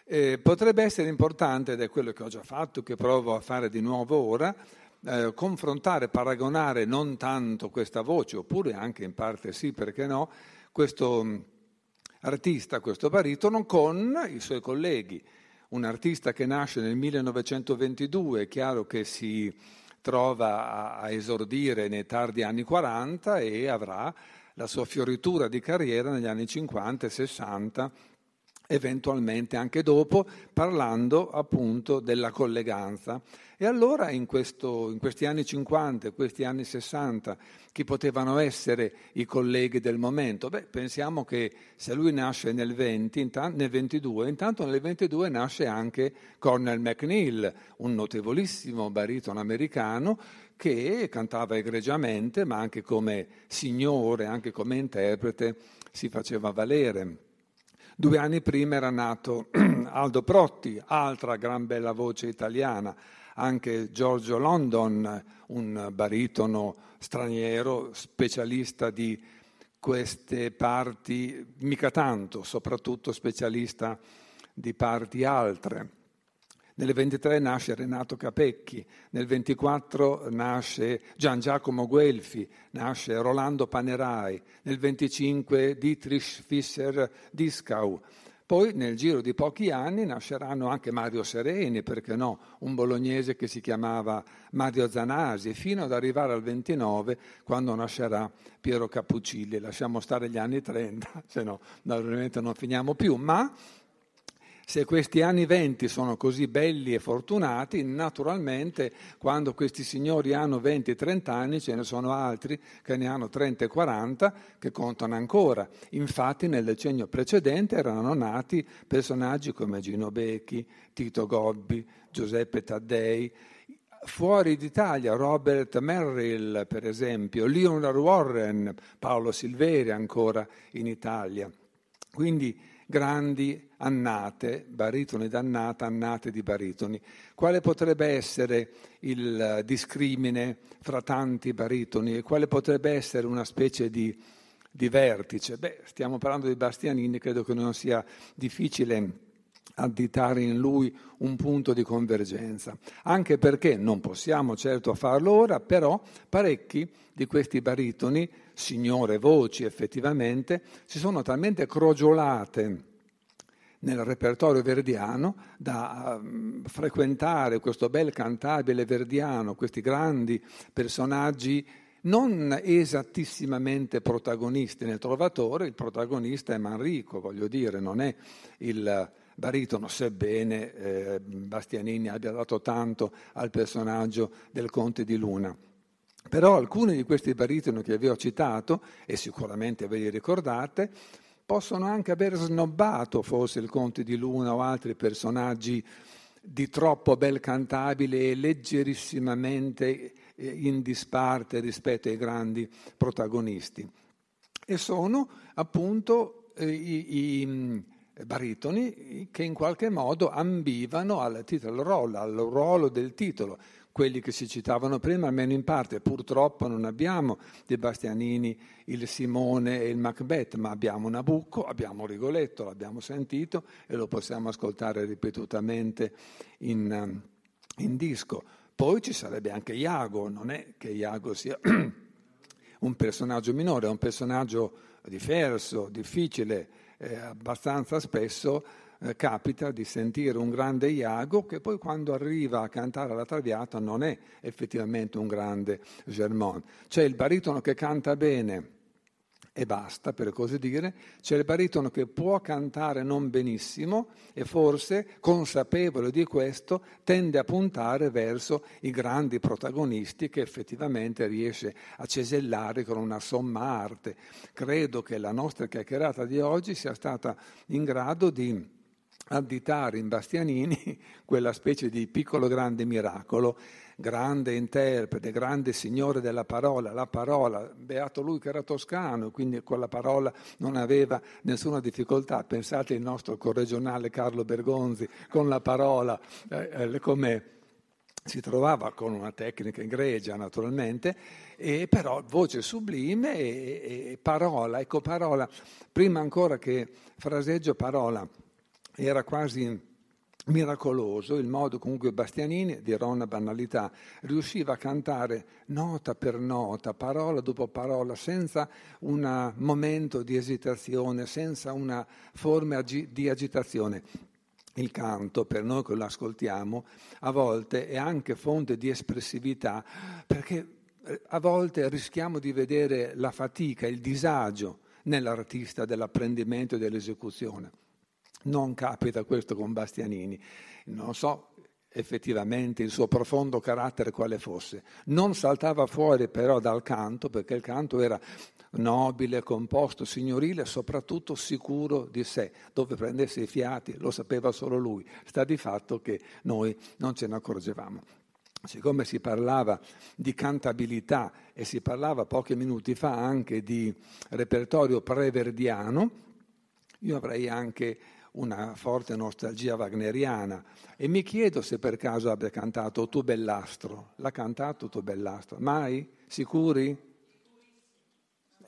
Eh, potrebbe essere importante, ed è quello che ho già fatto, che provo a fare di nuovo ora, eh, confrontare, paragonare non tanto questa voce, oppure anche in parte sì, perché no, questo mm, artista, questo baritono, con i suoi colleghi. Un artista che nasce nel 1922, è chiaro che si trova a, esordire nei tardi anni 40 e avrà la sua fioritura di carriera negli anni 50 e 60 eventualmente anche dopo, parlando appunto della colleganza. E allora in, questo, in, questi anni 50, questi anni 60, chi potevano essere i colleghi del momento? Beh, pensiamo che se lui nasce nel, 20, intanto, nel 22, intanto nel 22 nasce anche Cornel McNeil, un notevolissimo baritono americano che cantava egregiamente, ma anche come signore, anche come interprete, si faceva valere. Due anni prima era nato *clears throat* Aldo Protti, altra gran bella voce italiana, anche Giorgio London, un baritono straniero, specialista di queste parti, mica tanto, soprattutto specialista di parti altre. Nel 23 nasce Renato Capecchi, nel 24 nasce Gian Giacomo Guelfi, nasce Rolando Panerai, nel 25 Dietrich Fischer-Dieskau. Poi nel giro di pochi anni nasceranno anche Mario Sereni, perché no, un bolognese che si chiamava Mario Zanasi, fino ad arrivare al 29 quando nascerà Piero Cappuccilli. Lasciamo stare gli anni 30, *laughs* se no naturalmente non finiamo più, ma se questi anni venti sono così belli e fortunati, naturalmente quando questi signori hanno 20-30 anni ce ne sono altri che ne hanno 30 e 40 che contano ancora. Infatti nel decennio precedente erano nati personaggi come Gino Becchi, Tito Gobbi, Giuseppe Taddei, Fuori d'Italia, Robert Merrill, per esempio, Leonard Warren, Paolo Silveri ancora in Italia. Quindi grandi annate, baritoni d'annata, annate di baritoni. Quale potrebbe essere il discrimine fra tanti baritoni e quale potrebbe essere una specie di, di vertice? Beh, stiamo parlando di Bastianini, credo che non sia difficile additare in lui un punto di convergenza, anche perché non possiamo certo farlo ora, però parecchi di questi baritoni, signore voci effettivamente, si sono talmente crogiolate nel repertorio verdiano da um, frequentare questo bel cantabile verdiano, questi grandi personaggi non esattissimamente protagonisti nel Trovatore, il protagonista è Manrico, voglio dire, non è il baritono, sebbene eh, Bastianini abbia dato tanto al personaggio del Conte di Luna. Però alcuni di questi baritoni che vi ho citato, e sicuramente ve li ricordate, possono anche aver snobbato forse il Conte di Luna o altri personaggi di troppo bel cantabile e leggerissimamente eh, in disparte rispetto ai grandi protagonisti. E sono appunto eh, i, i mm, baritoni che in qualche modo ambivano al titolo roll, al ruolo del titolo quelli che si citavano prima, almeno in parte. Purtroppo non abbiamo dei Bastianini, il Simone e il Macbeth, ma abbiamo Nabucco, abbiamo Rigoletto, l'abbiamo sentito e lo possiamo ascoltare ripetutamente in, eh, in disco. Poi ci sarebbe anche Iago, non è che Iago sia *clears throat* un personaggio minore, è un personaggio diverso, difficile, eh, abbastanza spesso eh, capita di sentire un grande Iago che poi quando arriva a cantare alla Traviata non è effettivamente un grande Germont. C'è il baritono che canta bene e basta, per così dire, c'è il baritono che può cantare non benissimo e forse, consapevole di questo, tende a puntare verso i grandi protagonisti che effettivamente riesce a cesellare con una somma arte. Credo che la nostra chiacchierata di oggi sia stata in grado di additare in Bastianini *laughs* quella specie di piccolo grande miracolo, grande interprete, grande signore della parola, la parola, beato lui che era toscano, quindi con la parola non aveva nessuna difficoltà. Pensate il nostro corregionale Carlo Bergonzi con la parola, eh, eh come si trovava con una tecnica egregia naturalmente, e però voce sublime e, e parola, ecco parola, prima ancora che fraseggio parola era quasi miracoloso il modo con cui Bastianini, dirò una banalità, riusciva a cantare nota per nota, parola dopo parola, senza un momento di esitazione, senza una forma di agitazione. Il canto, per noi che lo ascoltiamo, a volte è anche fonte di espressività, perché eh, a volte rischiamo di vedere la fatica, il disagio nell'artista dell'apprendimento e dell'esecuzione. Non capita questo con Bastianini. Non so effettivamente il suo profondo carattere quale fosse. Non saltava fuori però dal canto, perché il canto era nobile, composto, signorile, soprattutto sicuro di sé. Dove prendesse i fiati lo sapeva solo lui. Sta di fatto che noi non ce ne accorgevamo. Siccome si parlava di cantabilità e si parlava pochi minuti fa anche di repertorio preverdiano, io avrei anche una forte nostalgia wagneriana e mi chiedo se per caso abbia cantato Tu Bellastro. L'ha cantato Tu Bellastro? Mai? Sicuri?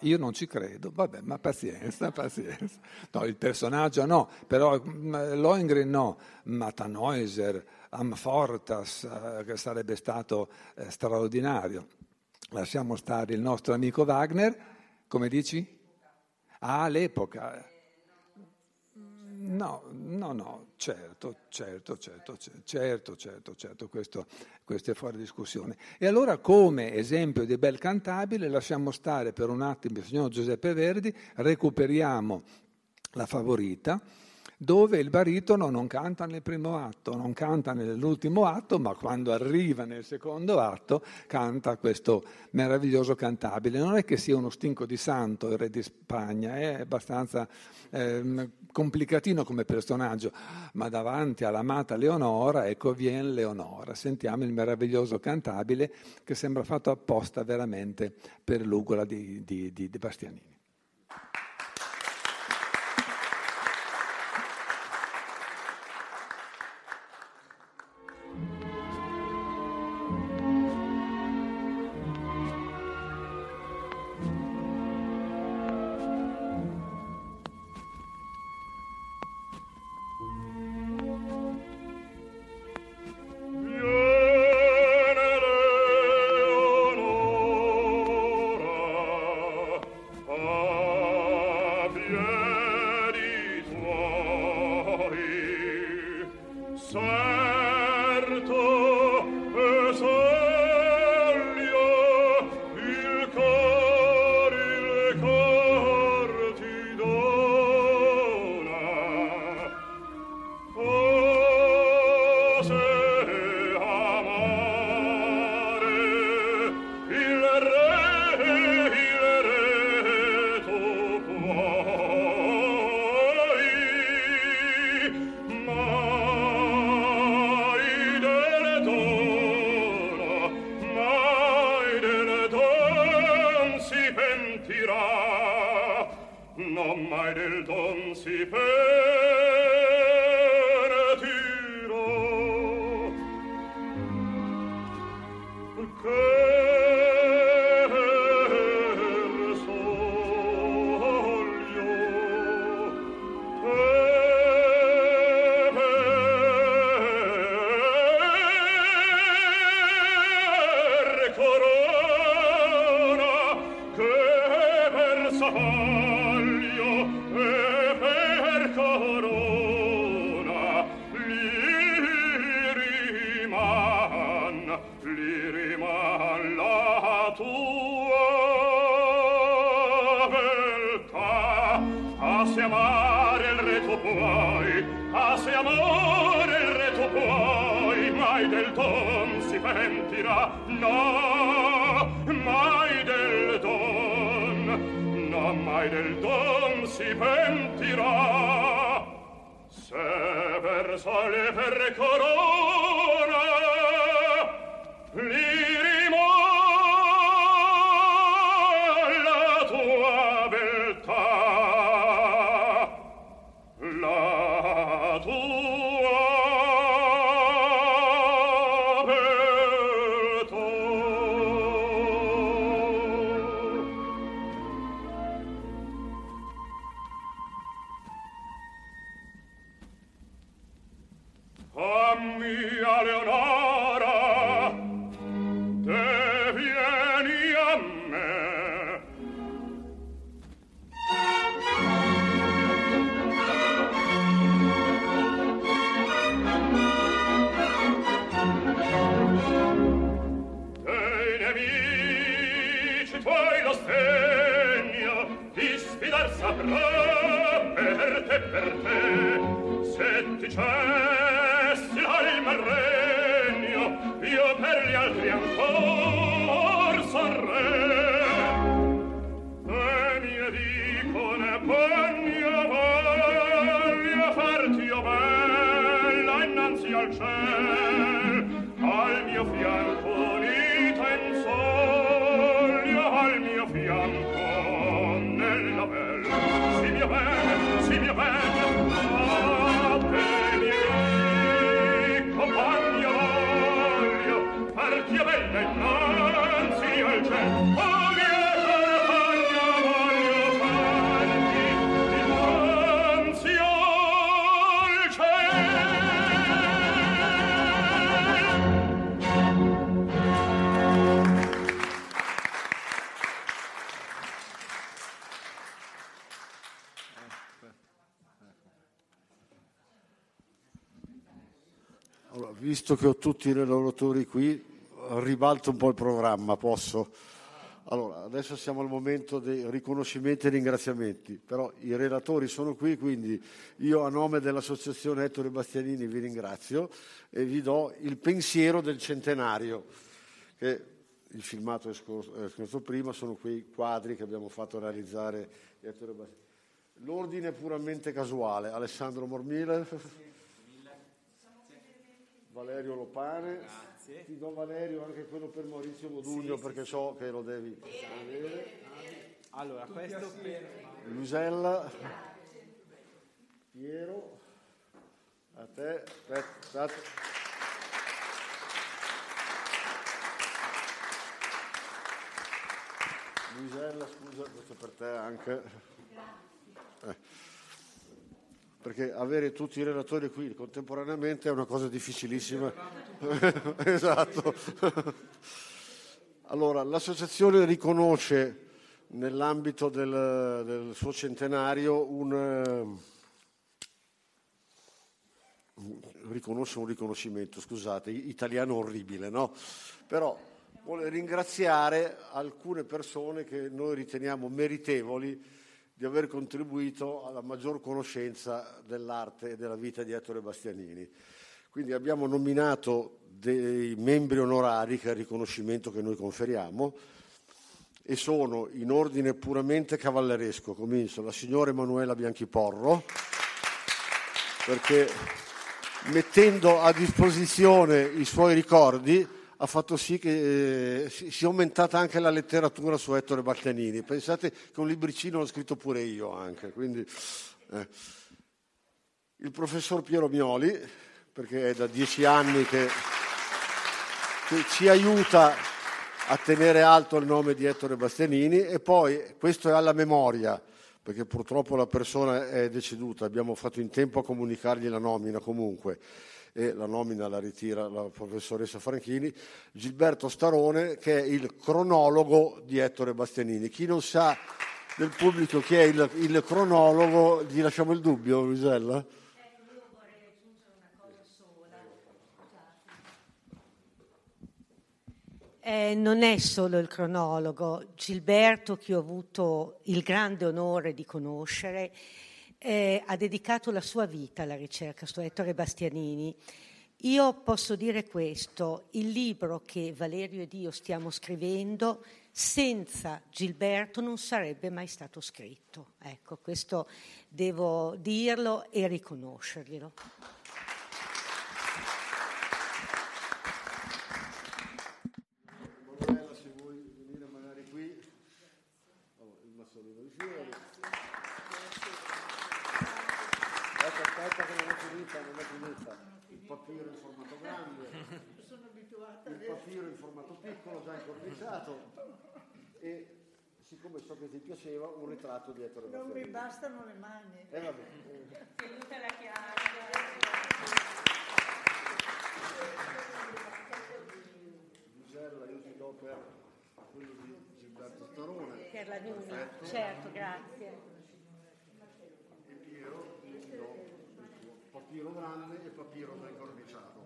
Io non ci credo, vabbè, ma pazienza, *laughs* pazienza. No, il personaggio no, però mm, Lohengrin no, ma Tannhäuser, Amfortas, eh, che sarebbe stato eh, straordinario. Lasciamo stare il nostro amico Wagner, come dici? Ah, l'epoca. No, no, no, certo, certo, certo, certo, certo, certo, questo, questo, è fuori discussione. E allora come esempio di bel cantabile lasciamo stare per un attimo il signor Giuseppe Verdi, recuperiamo la favorita dove il baritono non canta nel primo atto, non canta nell'ultimo atto, ma quando arriva nel secondo atto canta questo meraviglioso cantabile. Non è che sia uno stinco di santo il re di Spagna, è abbastanza eh, complicatino come personaggio, ma davanti all'amata Leonora, ecco viene Leonora. Sentiamo il meraviglioso cantabile che sembra fatto apposta veramente per l'ugola di, di, di, di Bastianini. Che ho tutti i relatori qui, ribalto un po' il programma, posso? Allora, adesso siamo al momento dei riconoscimenti e ringraziamenti, però i relatori sono qui, quindi io a nome dell'Associazione Ettore Bastianini vi ringrazio e vi do il pensiero del centenario, che il filmato è scorso prima, sono quei quadri che abbiamo fatto realizzare Ettore Bastianini. L'ordine è puramente casuale. Alessandro Mormile. Valerio Lopane. Grazie. Ti do Valerio anche quello per Maurizio Modugno sì, perché sì, so sì. che lo devi avere. Allora, questo per Luisella. Piero. A te. Aspetta, Luisella, scusa, questo per te anche. Eh perché avere tutti i relatori qui contemporaneamente è una cosa difficilissima. *laughs* esatto. allora, l'associazione riconosce nell'ambito del, del suo centenario un, riconosce un riconoscimento, scusate, italiano orribile, no? Però vuole ringraziare alcune persone che noi riteniamo meritevoli di aver contribuito alla maggior conoscenza dell'arte e della vita di Ettore Bastianini. Quindi abbiamo nominato dei membri onorari, che è il riconoscimento che noi conferiamo, e sono in ordine puramente cavalleresco. Comincio la signora Emanuela Bianchiporro, perché mettendo a disposizione i suoi ricordi ha fatto sì che eh, sia aumentata anche la letteratura su Ettore Bastianini. Pensate che un libricino l'ho scritto pure io anche, quindi Eh. Il professor Piero Mioli, perché è da dieci anni che, che ci aiuta a tenere alto il nome di Ettore Bastianini e poi questo è alla memoria perché purtroppo la persona è deceduta, abbiamo fatto in tempo a comunicargli la nomina comunque e la nomina la ritira la professoressa Franchini, Gilberto Starone che è il cronologo di Ettore Bastianini. Chi non sa del pubblico chi è il, il cronologo, gli lasciamo il dubbio, Luisella? Eh, non è solo il cronologo, Gilberto, che ho avuto il grande onore di conoscere, eh, ha dedicato la sua vita alla ricerca su Ettore Bastianini. Io posso dire questo, il libro che Valerio ed io stiamo scrivendo senza Gilberto non sarebbe mai stato scritto. Ecco, questo devo dirlo e riconoscerglielo. Papiro in formato grande, *laughs* il papiro in formato piccolo, già incorniciato e siccome so che ti piaceva un ritratto dietro Non mi bastano le mani. Eh vabbè. Tenuta la chiave. Gisella, io ti do per quello di Gilberto Starone. Per la Nuna, certo, grazie. E Piero, ti do papiro grande e papiro da incorniciato.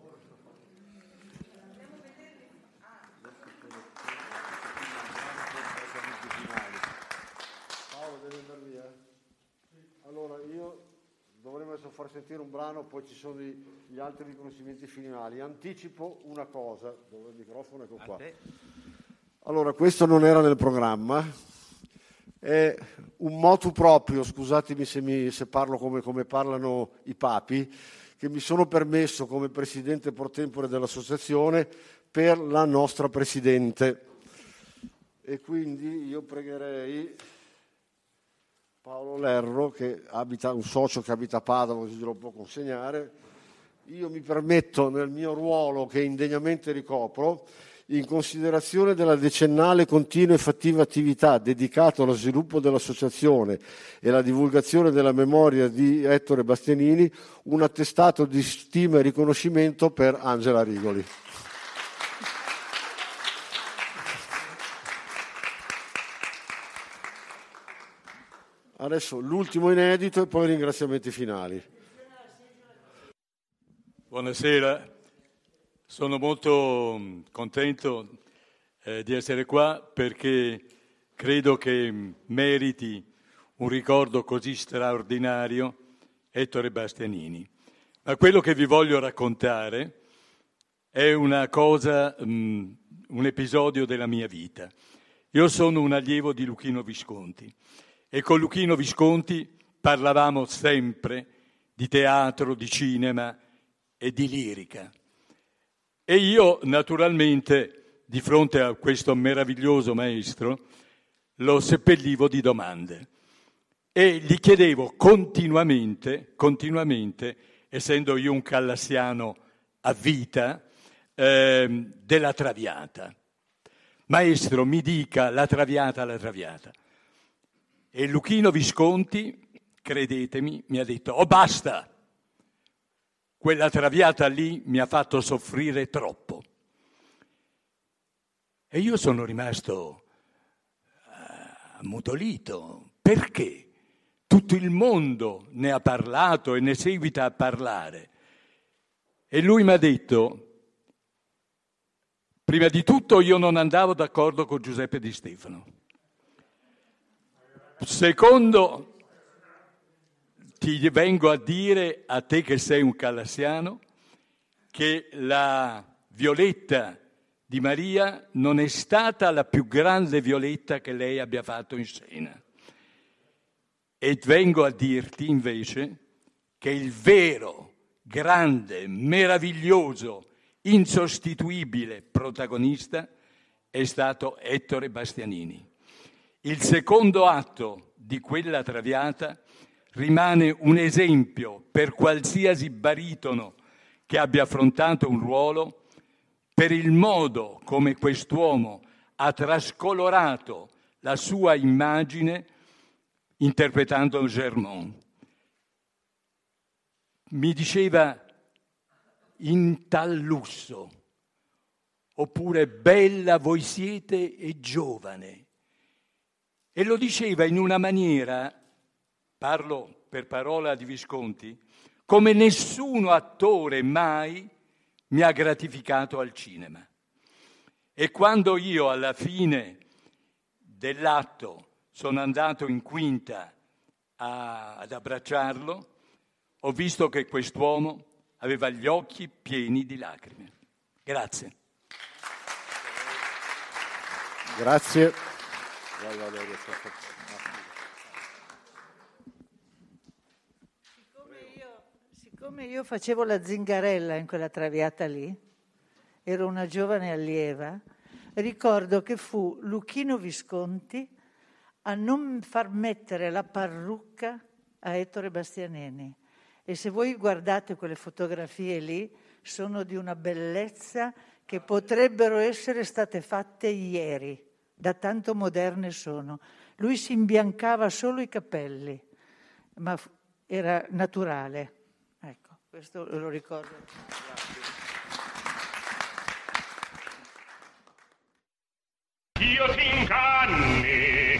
Paolo deve andare via? Allora io dovremmo adesso far sentire un brano, poi ci sono gli altri riconoscimenti finali. Anticipo una cosa, dove il microfono ecco qua. Allora, questo non era nel programma, è un motu proprio, scusatemi se, mi, se parlo come, come, parlano i papi, che mi sono permesso come presidente pro tempore dell'associazione per la nostra presidente. E quindi io pregherei Paolo Lerro, che abita, un socio che abita a Padova, così glielo può consegnare. Io mi permetto nel mio ruolo che indegnamente ricopro in considerazione della decennale continua e fattiva attività dedicata allo sviluppo dell'associazione e alla divulgazione della memoria di Ettore Bastianini, un attestato di stima e riconoscimento per Angela Rigoli. Adesso l'ultimo inedito e poi i ringraziamenti finali. Buonasera, sono molto mm, contento eh, di essere qua perché credo che meriti un ricordo così straordinario Ettore Bastianini. Ma quello che vi voglio raccontare è una cosa, um, un episodio della mia vita. Io sono un allievo di Luchino Visconti e con Luchino Visconti parlavamo sempre di teatro, di cinema e di lirica. E io naturalmente, di fronte a questo meraviglioso maestro, lo seppellivo di domande e gli chiedevo continuamente, continuamente, essendo io un callassiano a vita, eh, della traviata. Maestro, mi dica la traviata, la traviata. E Luchino Visconti, credetemi, mi ha detto, oh basta, quella traviata lì mi ha fatto soffrire troppo. E io sono rimasto uh, ammutolito. Perché? Tutto il mondo ne ha parlato e ne seguita a parlare. E lui mi ha detto, prima di tutto io non andavo d'accordo con Giuseppe Di Stefano. Secondo, ti vengo a dire a te che sei un calassiano che la Violetta di Maria non è stata la più grande Violetta che lei abbia fatto in scena. E vengo a dirti invece che il vero, grande, meraviglioso, insostituibile protagonista è stato Ettore Bastianini. Il secondo atto di quella traviata rimane un esempio per qualsiasi baritono che abbia affrontato un ruolo, per il modo come quest'uomo ha trascolorato la sua immagine interpretando Germont. Mi diceva in tal lusso, oppure bella voi siete e giovane. E lo diceva in una maniera, parlo per parola di Visconti, come nessuno attore mai mi ha gratificato al cinema. E quando io alla fine dell'atto sono andato in quinta a, ad abbracciarlo, ho visto che quest'uomo aveva gli occhi pieni di lacrime. Grazie. Grazie. Siccome io facevo la zingarella in quella traviata lì, ero una giovane allieva, ricordo che fu Luchino Visconti a non far mettere la parrucca a Ettore Bastianini. E se voi guardate quelle fotografie lì, sono di una bellezza che potrebbero essere state fatte ieri, da tanto moderne sono. Lui si imbiancava solo i capelli, ma era naturale. Questo lo ricordo. Io ti inganni,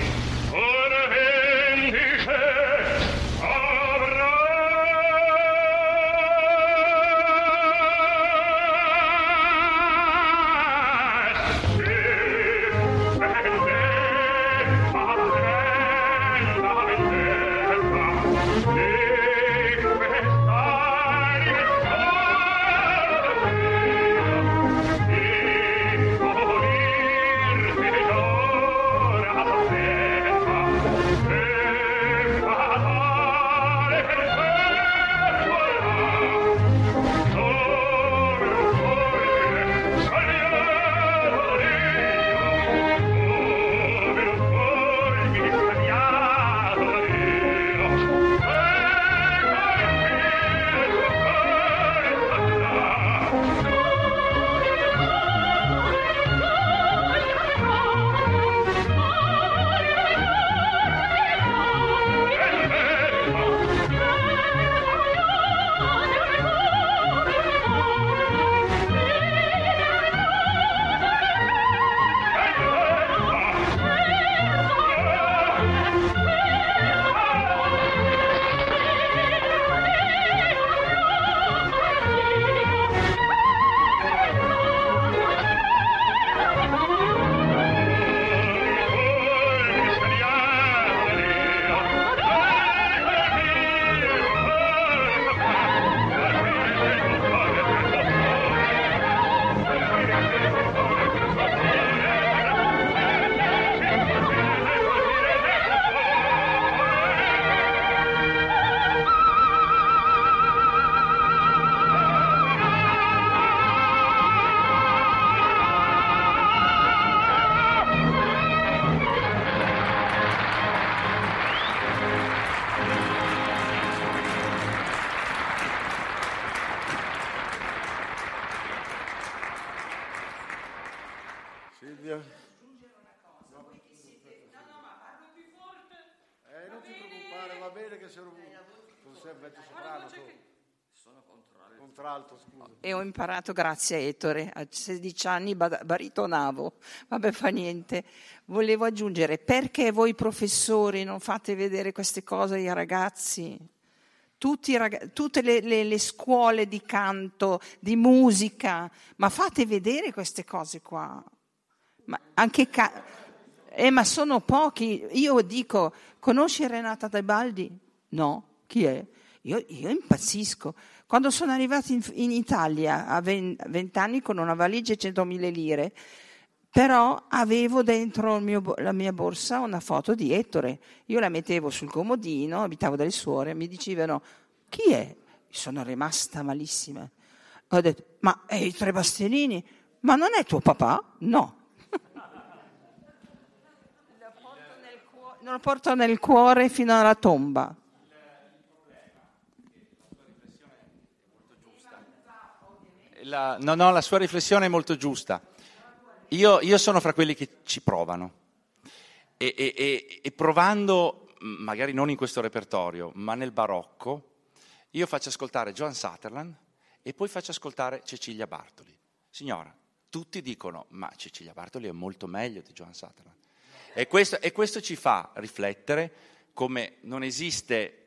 contralto. Contralto, scusa. E ho imparato grazie Ettore, a 16 anni baritonavo, vabbè fa niente. Volevo aggiungere, perché voi professori non fate vedere queste cose ai ragazzi? Raga- tutte le, le- le scuole di canto, di musica, ma fate vedere queste cose qua. Ma anche ca- eh, ma sono pochi. Io dico, conosci Renata Tebaldi? No, chi è? Io, io impazzisco. Quando sono arrivata in, in Italia a 20 anni con una valigia e 100.000 lire, però avevo dentro mio la mia borsa una foto di Ettore. Io la mettevo sul comodino, abitavo dalle suore, mi dicevano chi è? Sono rimasta malissima. Ho detto, ma è Ettore Bastianini? Ma non è tuo papà? No. *laughs* Lo porto nel cuore fino alla tomba. La, no, no, la sua riflessione è molto giusta. Io, io sono fra quelli che ci provano e, e, e, e provando, magari non in questo repertorio, ma nel barocco, io faccio ascoltare Joan Sutherland e poi faccio ascoltare Cecilia Bartoli. Signora, tutti dicono, ma Cecilia Bartoli è molto meglio di Joan Sutherland. E questo, e questo ci fa riflettere come non esiste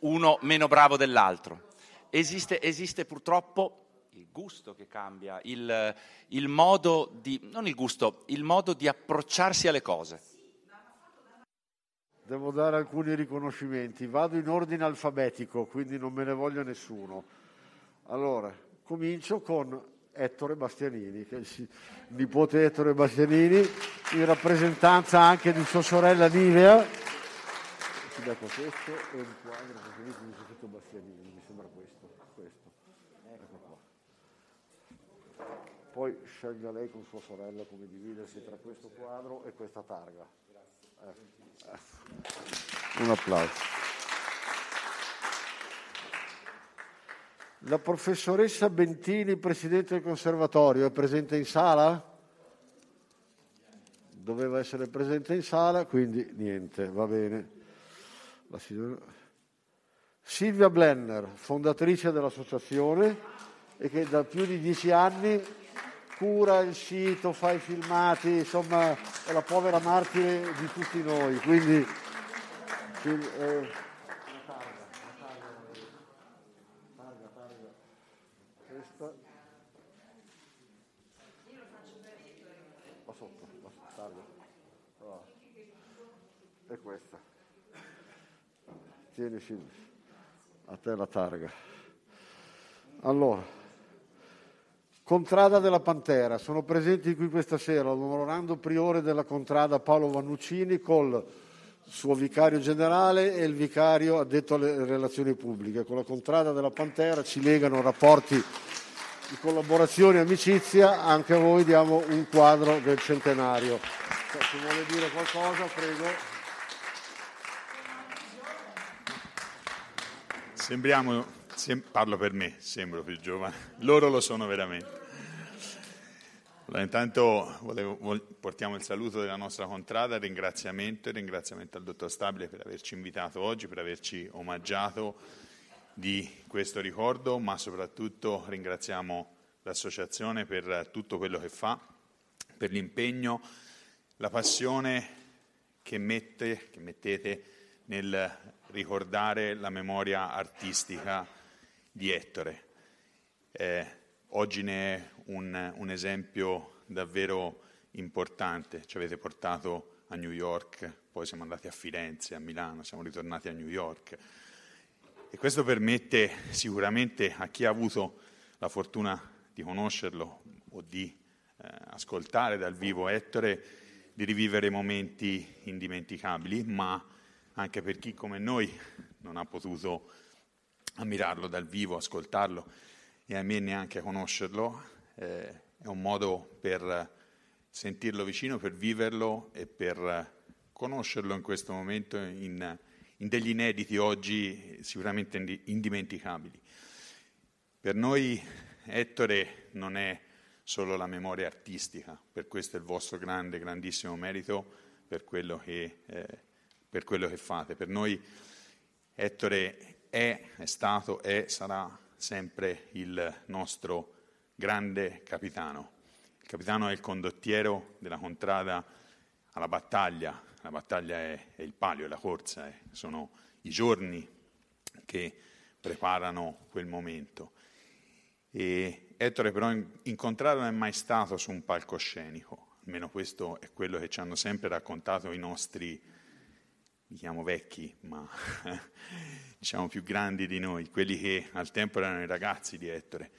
uno meno bravo dell'altro. Esiste, esiste purtroppo il gusto che cambia, il, il, modo di, non il gusto, il modo di approcciarsi alle cose. Devo dare alcuni riconoscimenti, vado in ordine alfabetico, quindi non me ne voglio nessuno. Allora, comincio con Ettore Bastianini, che è nipote Ettore Bastianini, in rappresentanza anche di sua sorella Nivea. Ti questo è un quadro che mi scritto Bastianini, mi sembra questo, questo. Ecco qua. Poi scelga lei con sua sorella come dividersi tra questo quadro e questa targa. Eh. Un applauso. La professoressa Bentini, presidente del conservatorio, è presente in sala? Doveva essere presente in sala, quindi niente, va bene. Signora... Silvia Blenner, fondatrice dell'associazione e che da più di dieci anni cura il sito, fa i filmati, insomma è la povera martire di tutti noi. Quindi, eh, è questa. Tieni a te la targa. Allora, Contrada della Pantera, sono presenti qui questa sera l'onorando priore della Contrada Paolo Vannuccini col suo vicario generale e il vicario addetto alle relazioni pubbliche. Con la Contrada della Pantera ci legano rapporti di collaborazione e amicizia, anche a voi diamo un quadro del centenario. Se vuole dire qualcosa, prego. Sembriamo, sem- parlo per me, sembro più giovane, loro lo sono veramente. Allora, intanto volevo, vol- portiamo il saluto della nostra contrada, ringraziamento, il ringraziamento al dottor Stabile per averci invitato oggi, per averci omaggiato di questo ricordo, ma soprattutto ringraziamo l'associazione per tutto quello che fa, per l'impegno, la passione che, mette, che mettete nel ricordare la memoria artistica di Ettore. Eh, oggi ne è un, un, esempio davvero importante. Ci avete portato a New York, poi siamo andati a Firenze, a Milano, siamo ritornati a New York. E questo permette sicuramente a chi ha avuto la fortuna di conoscerlo o di eh, ascoltare dal vivo Ettore di rivivere momenti indimenticabili, ma anche per chi come noi non ha potuto ammirarlo dal vivo, ascoltarlo e a me neanche conoscerlo, eh, è un modo per sentirlo vicino, per viverlo e per conoscerlo in questo momento in, in degli inediti oggi sicuramente indimenticabili. Per noi Ettore non è solo la memoria artistica, per questo è il vostro grande, grandissimo merito, per quello che eh, per quello che fate. Per noi Ettore è, è stato, è, sarà sempre il nostro grande capitano. Il capitano è il condottiero della contrada alla battaglia. La battaglia è, è il palio, è la corsa, è, sono i giorni che preparano quel momento. E Ettore però in, in contrada non è mai stato su un palcoscenico, almeno questo è quello che ci hanno sempre raccontato i nostri li chiamo vecchi, ma *laughs* diciamo più grandi di noi, quelli che al tempo erano i ragazzi di Ettore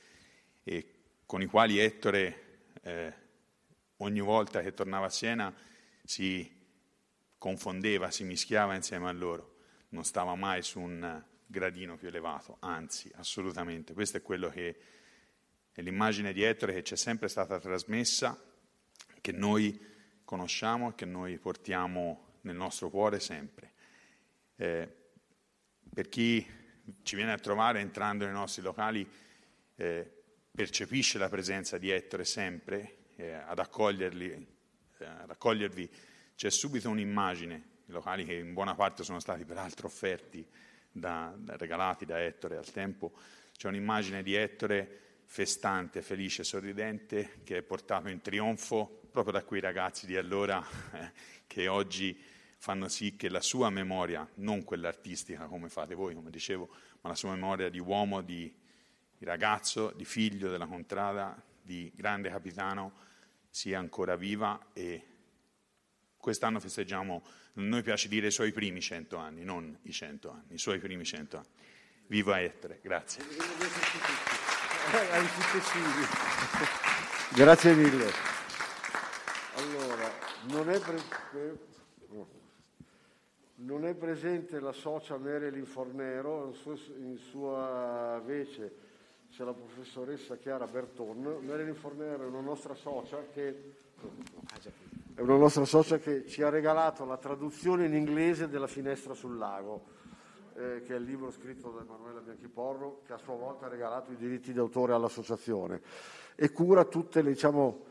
e con i quali Ettore eh, ogni volta che tornava a Siena si confondeva, si mischiava insieme a loro, non stava mai su un gradino più elevato, anzi, assolutamente. Questa è quello che è l'immagine di Ettore che ci è sempre stata trasmessa, che noi conosciamo e che noi portiamo nel nostro cuore sempre. Eh, per chi ci viene a trovare entrando nei nostri locali, eh, percepisce la presenza di Ettore sempre, eh, ad, accoglierli, eh, ad accogliervi, c'è subito un'immagine, i locali che in buona parte sono stati peraltro offerti, da, da, regalati da Ettore al tempo, c'è un'immagine di Ettore festante, felice, sorridente, che è portato in trionfo proprio da quei ragazzi di allora eh, che oggi fanno sì che la sua memoria, non quella artistica come fate voi, come dicevo, ma la sua memoria di uomo, di, di ragazzo, di figlio della contrada, di grande capitano, sia ancora viva e quest'anno festeggiamo, a noi piace dire i suoi primi cento anni, non i cento anni, i suoi primi cento anni. Viva Ettere, grazie. *laughs* Grazie mille. Allora, non è, pre- non è presente la socia Marilyn Fornero, in sua vece c'è la professoressa Chiara Berton. Marilyn Fornero è una nostra socia che è una nostra socia che ci ha regalato la traduzione in inglese della Finestra sul lago, eh, che è il libro scritto da Emanuela Bianchiporro, che a sua volta ha regalato i diritti d'autore all'associazione e cura tutte le, diciamo,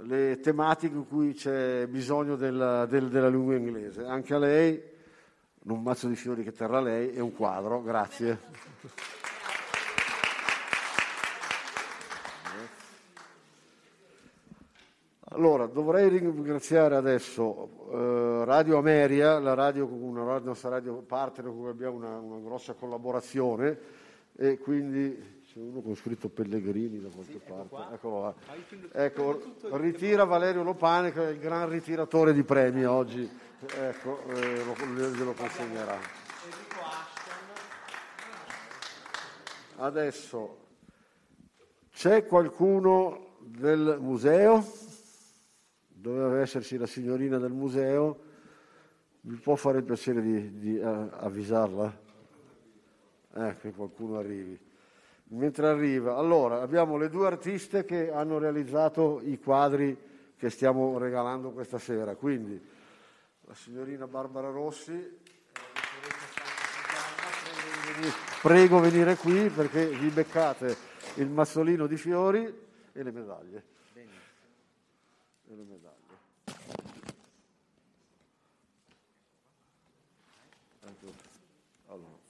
le tematiche in cui c'è bisogno del, del, della lingua inglese. Anche a lei, un mazzo di fiori che terrà lei e un quadro, grazie. Allora, dovrei ringraziare adesso eh, Radio Ameria, la radio, una nostra radio partner con cui abbiamo una, una, grossa collaborazione e quindi c'è uno con scritto Pellegrini da qualche sì, parte. Ecco, ecco, ritira Valerio Lopane che è il gran ritiratore di premi oggi, ecco, eh, lo, glielo consegnerà. Adesso c'è qualcuno del museo? Doveva esserci la signorina del museo, mi può fare il piacere di, di uh, avvisarla? Eh, che qualcuno arrivi. Mentre arriva, allora abbiamo le due artiste che hanno realizzato i quadri che stiamo regalando questa sera, quindi la signorina Barbara Rossi, prego venire qui perché vi beccate il mazzolino di fiori e le medaglie. E le medaglie.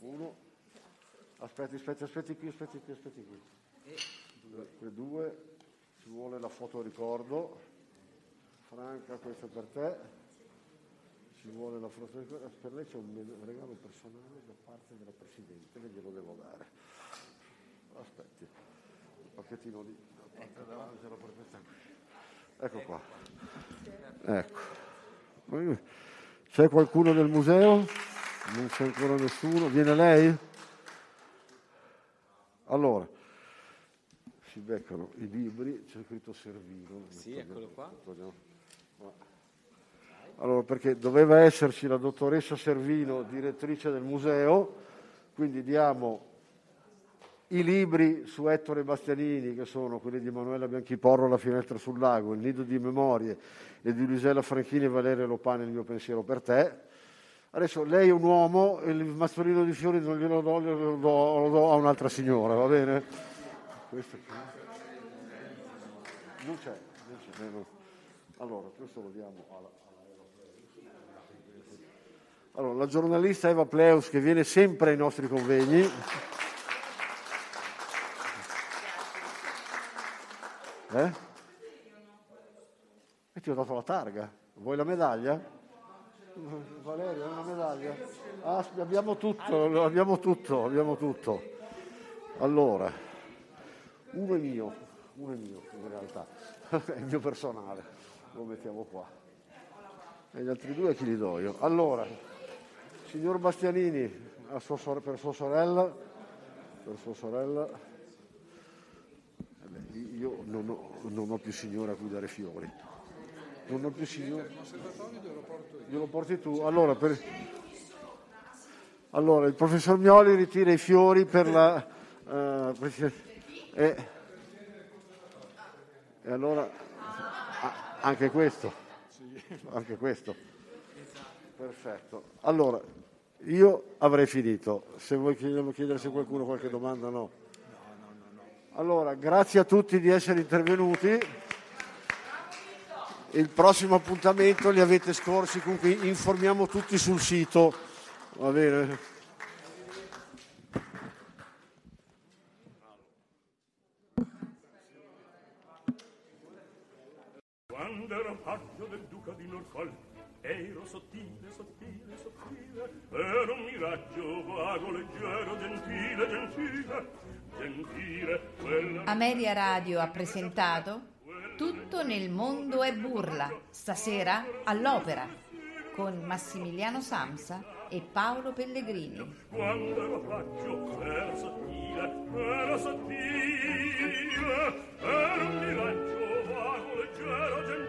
uno, aspetti, aspetti, aspetti qui, aspetti qui, aspetti qui. Due, due, ci vuole la foto ricordo. Franca, questa per te. Ci vuole la foto ricordo. Per lei c'è un regalo personale da parte della Presidente, le glielo devo dare. Aspetti, un pacchettino lì, da parte della c'è la prefetta Ecco qua. Ecco. C'è qualcuno del museo? Non c'è ancora nessuno. Viene lei? Allora, si beccano i libri, c'è scritto Servino. Sì, eccolo qua. Allora, perché doveva esserci la dottoressa Servino, direttrice del museo, quindi diamo i libri su Ettore Bastianini, che sono quelli di Emanuela Bianchiporro, La finestra sul lago, Il nido di memorie, e di Luisella Franchini e Valeria Lopane, Il mio pensiero per te, Adesso lei è un uomo e il mazzolino di fiori non glielo do, glielo do, lo do a un'altra signora, va bene? Questo. Non c'è, non c'è. No. Allora, questo lo diamo alla, allora, la giornalista Eva Pleus che viene sempre ai nostri convegni. Eh? E ti ho dato la targa. Vuoi la medaglia? Valerio, una medaglia? Ah, abbiamo tutto, abbiamo tutto, abbiamo tutto. Allora, uno è mio, uno è mio in realtà, *laughs* è il mio personale, lo mettiamo qua. E gli altri due chi li do io? Allora, signor Bastianini, sua, per sua sorella, per sua sorella, io non ho, non ho più signora a cui dare fiori non ho più signore. Glielo porti tu. Allora, per... allora, il professor Mioli ritira i fiori per la... Uh, e... e allora anche questo. Anche questo. Perfetto. Allora, io avrei finito. Se vuoi chiedere se qualcuno qualche domanda, no. Allora, grazie a tutti di essere intervenuti. Il prossimo appuntamento li avete scorsi, comunque informiamo tutti sul sito. Va bene. Quando ero paggio del duca di Norfolk, ero sottile, sottile, sottile, ero un miraggio vago, leggero, gentile, gentile. Amelia Radio ha presentato Tutto nel mondo è burla, stasera all'opera, con Massimiliano Samsa e Paolo Pellegrini. Quando lo faccio per sottile, per sottile, per un miraggio vago, leggero, gentile.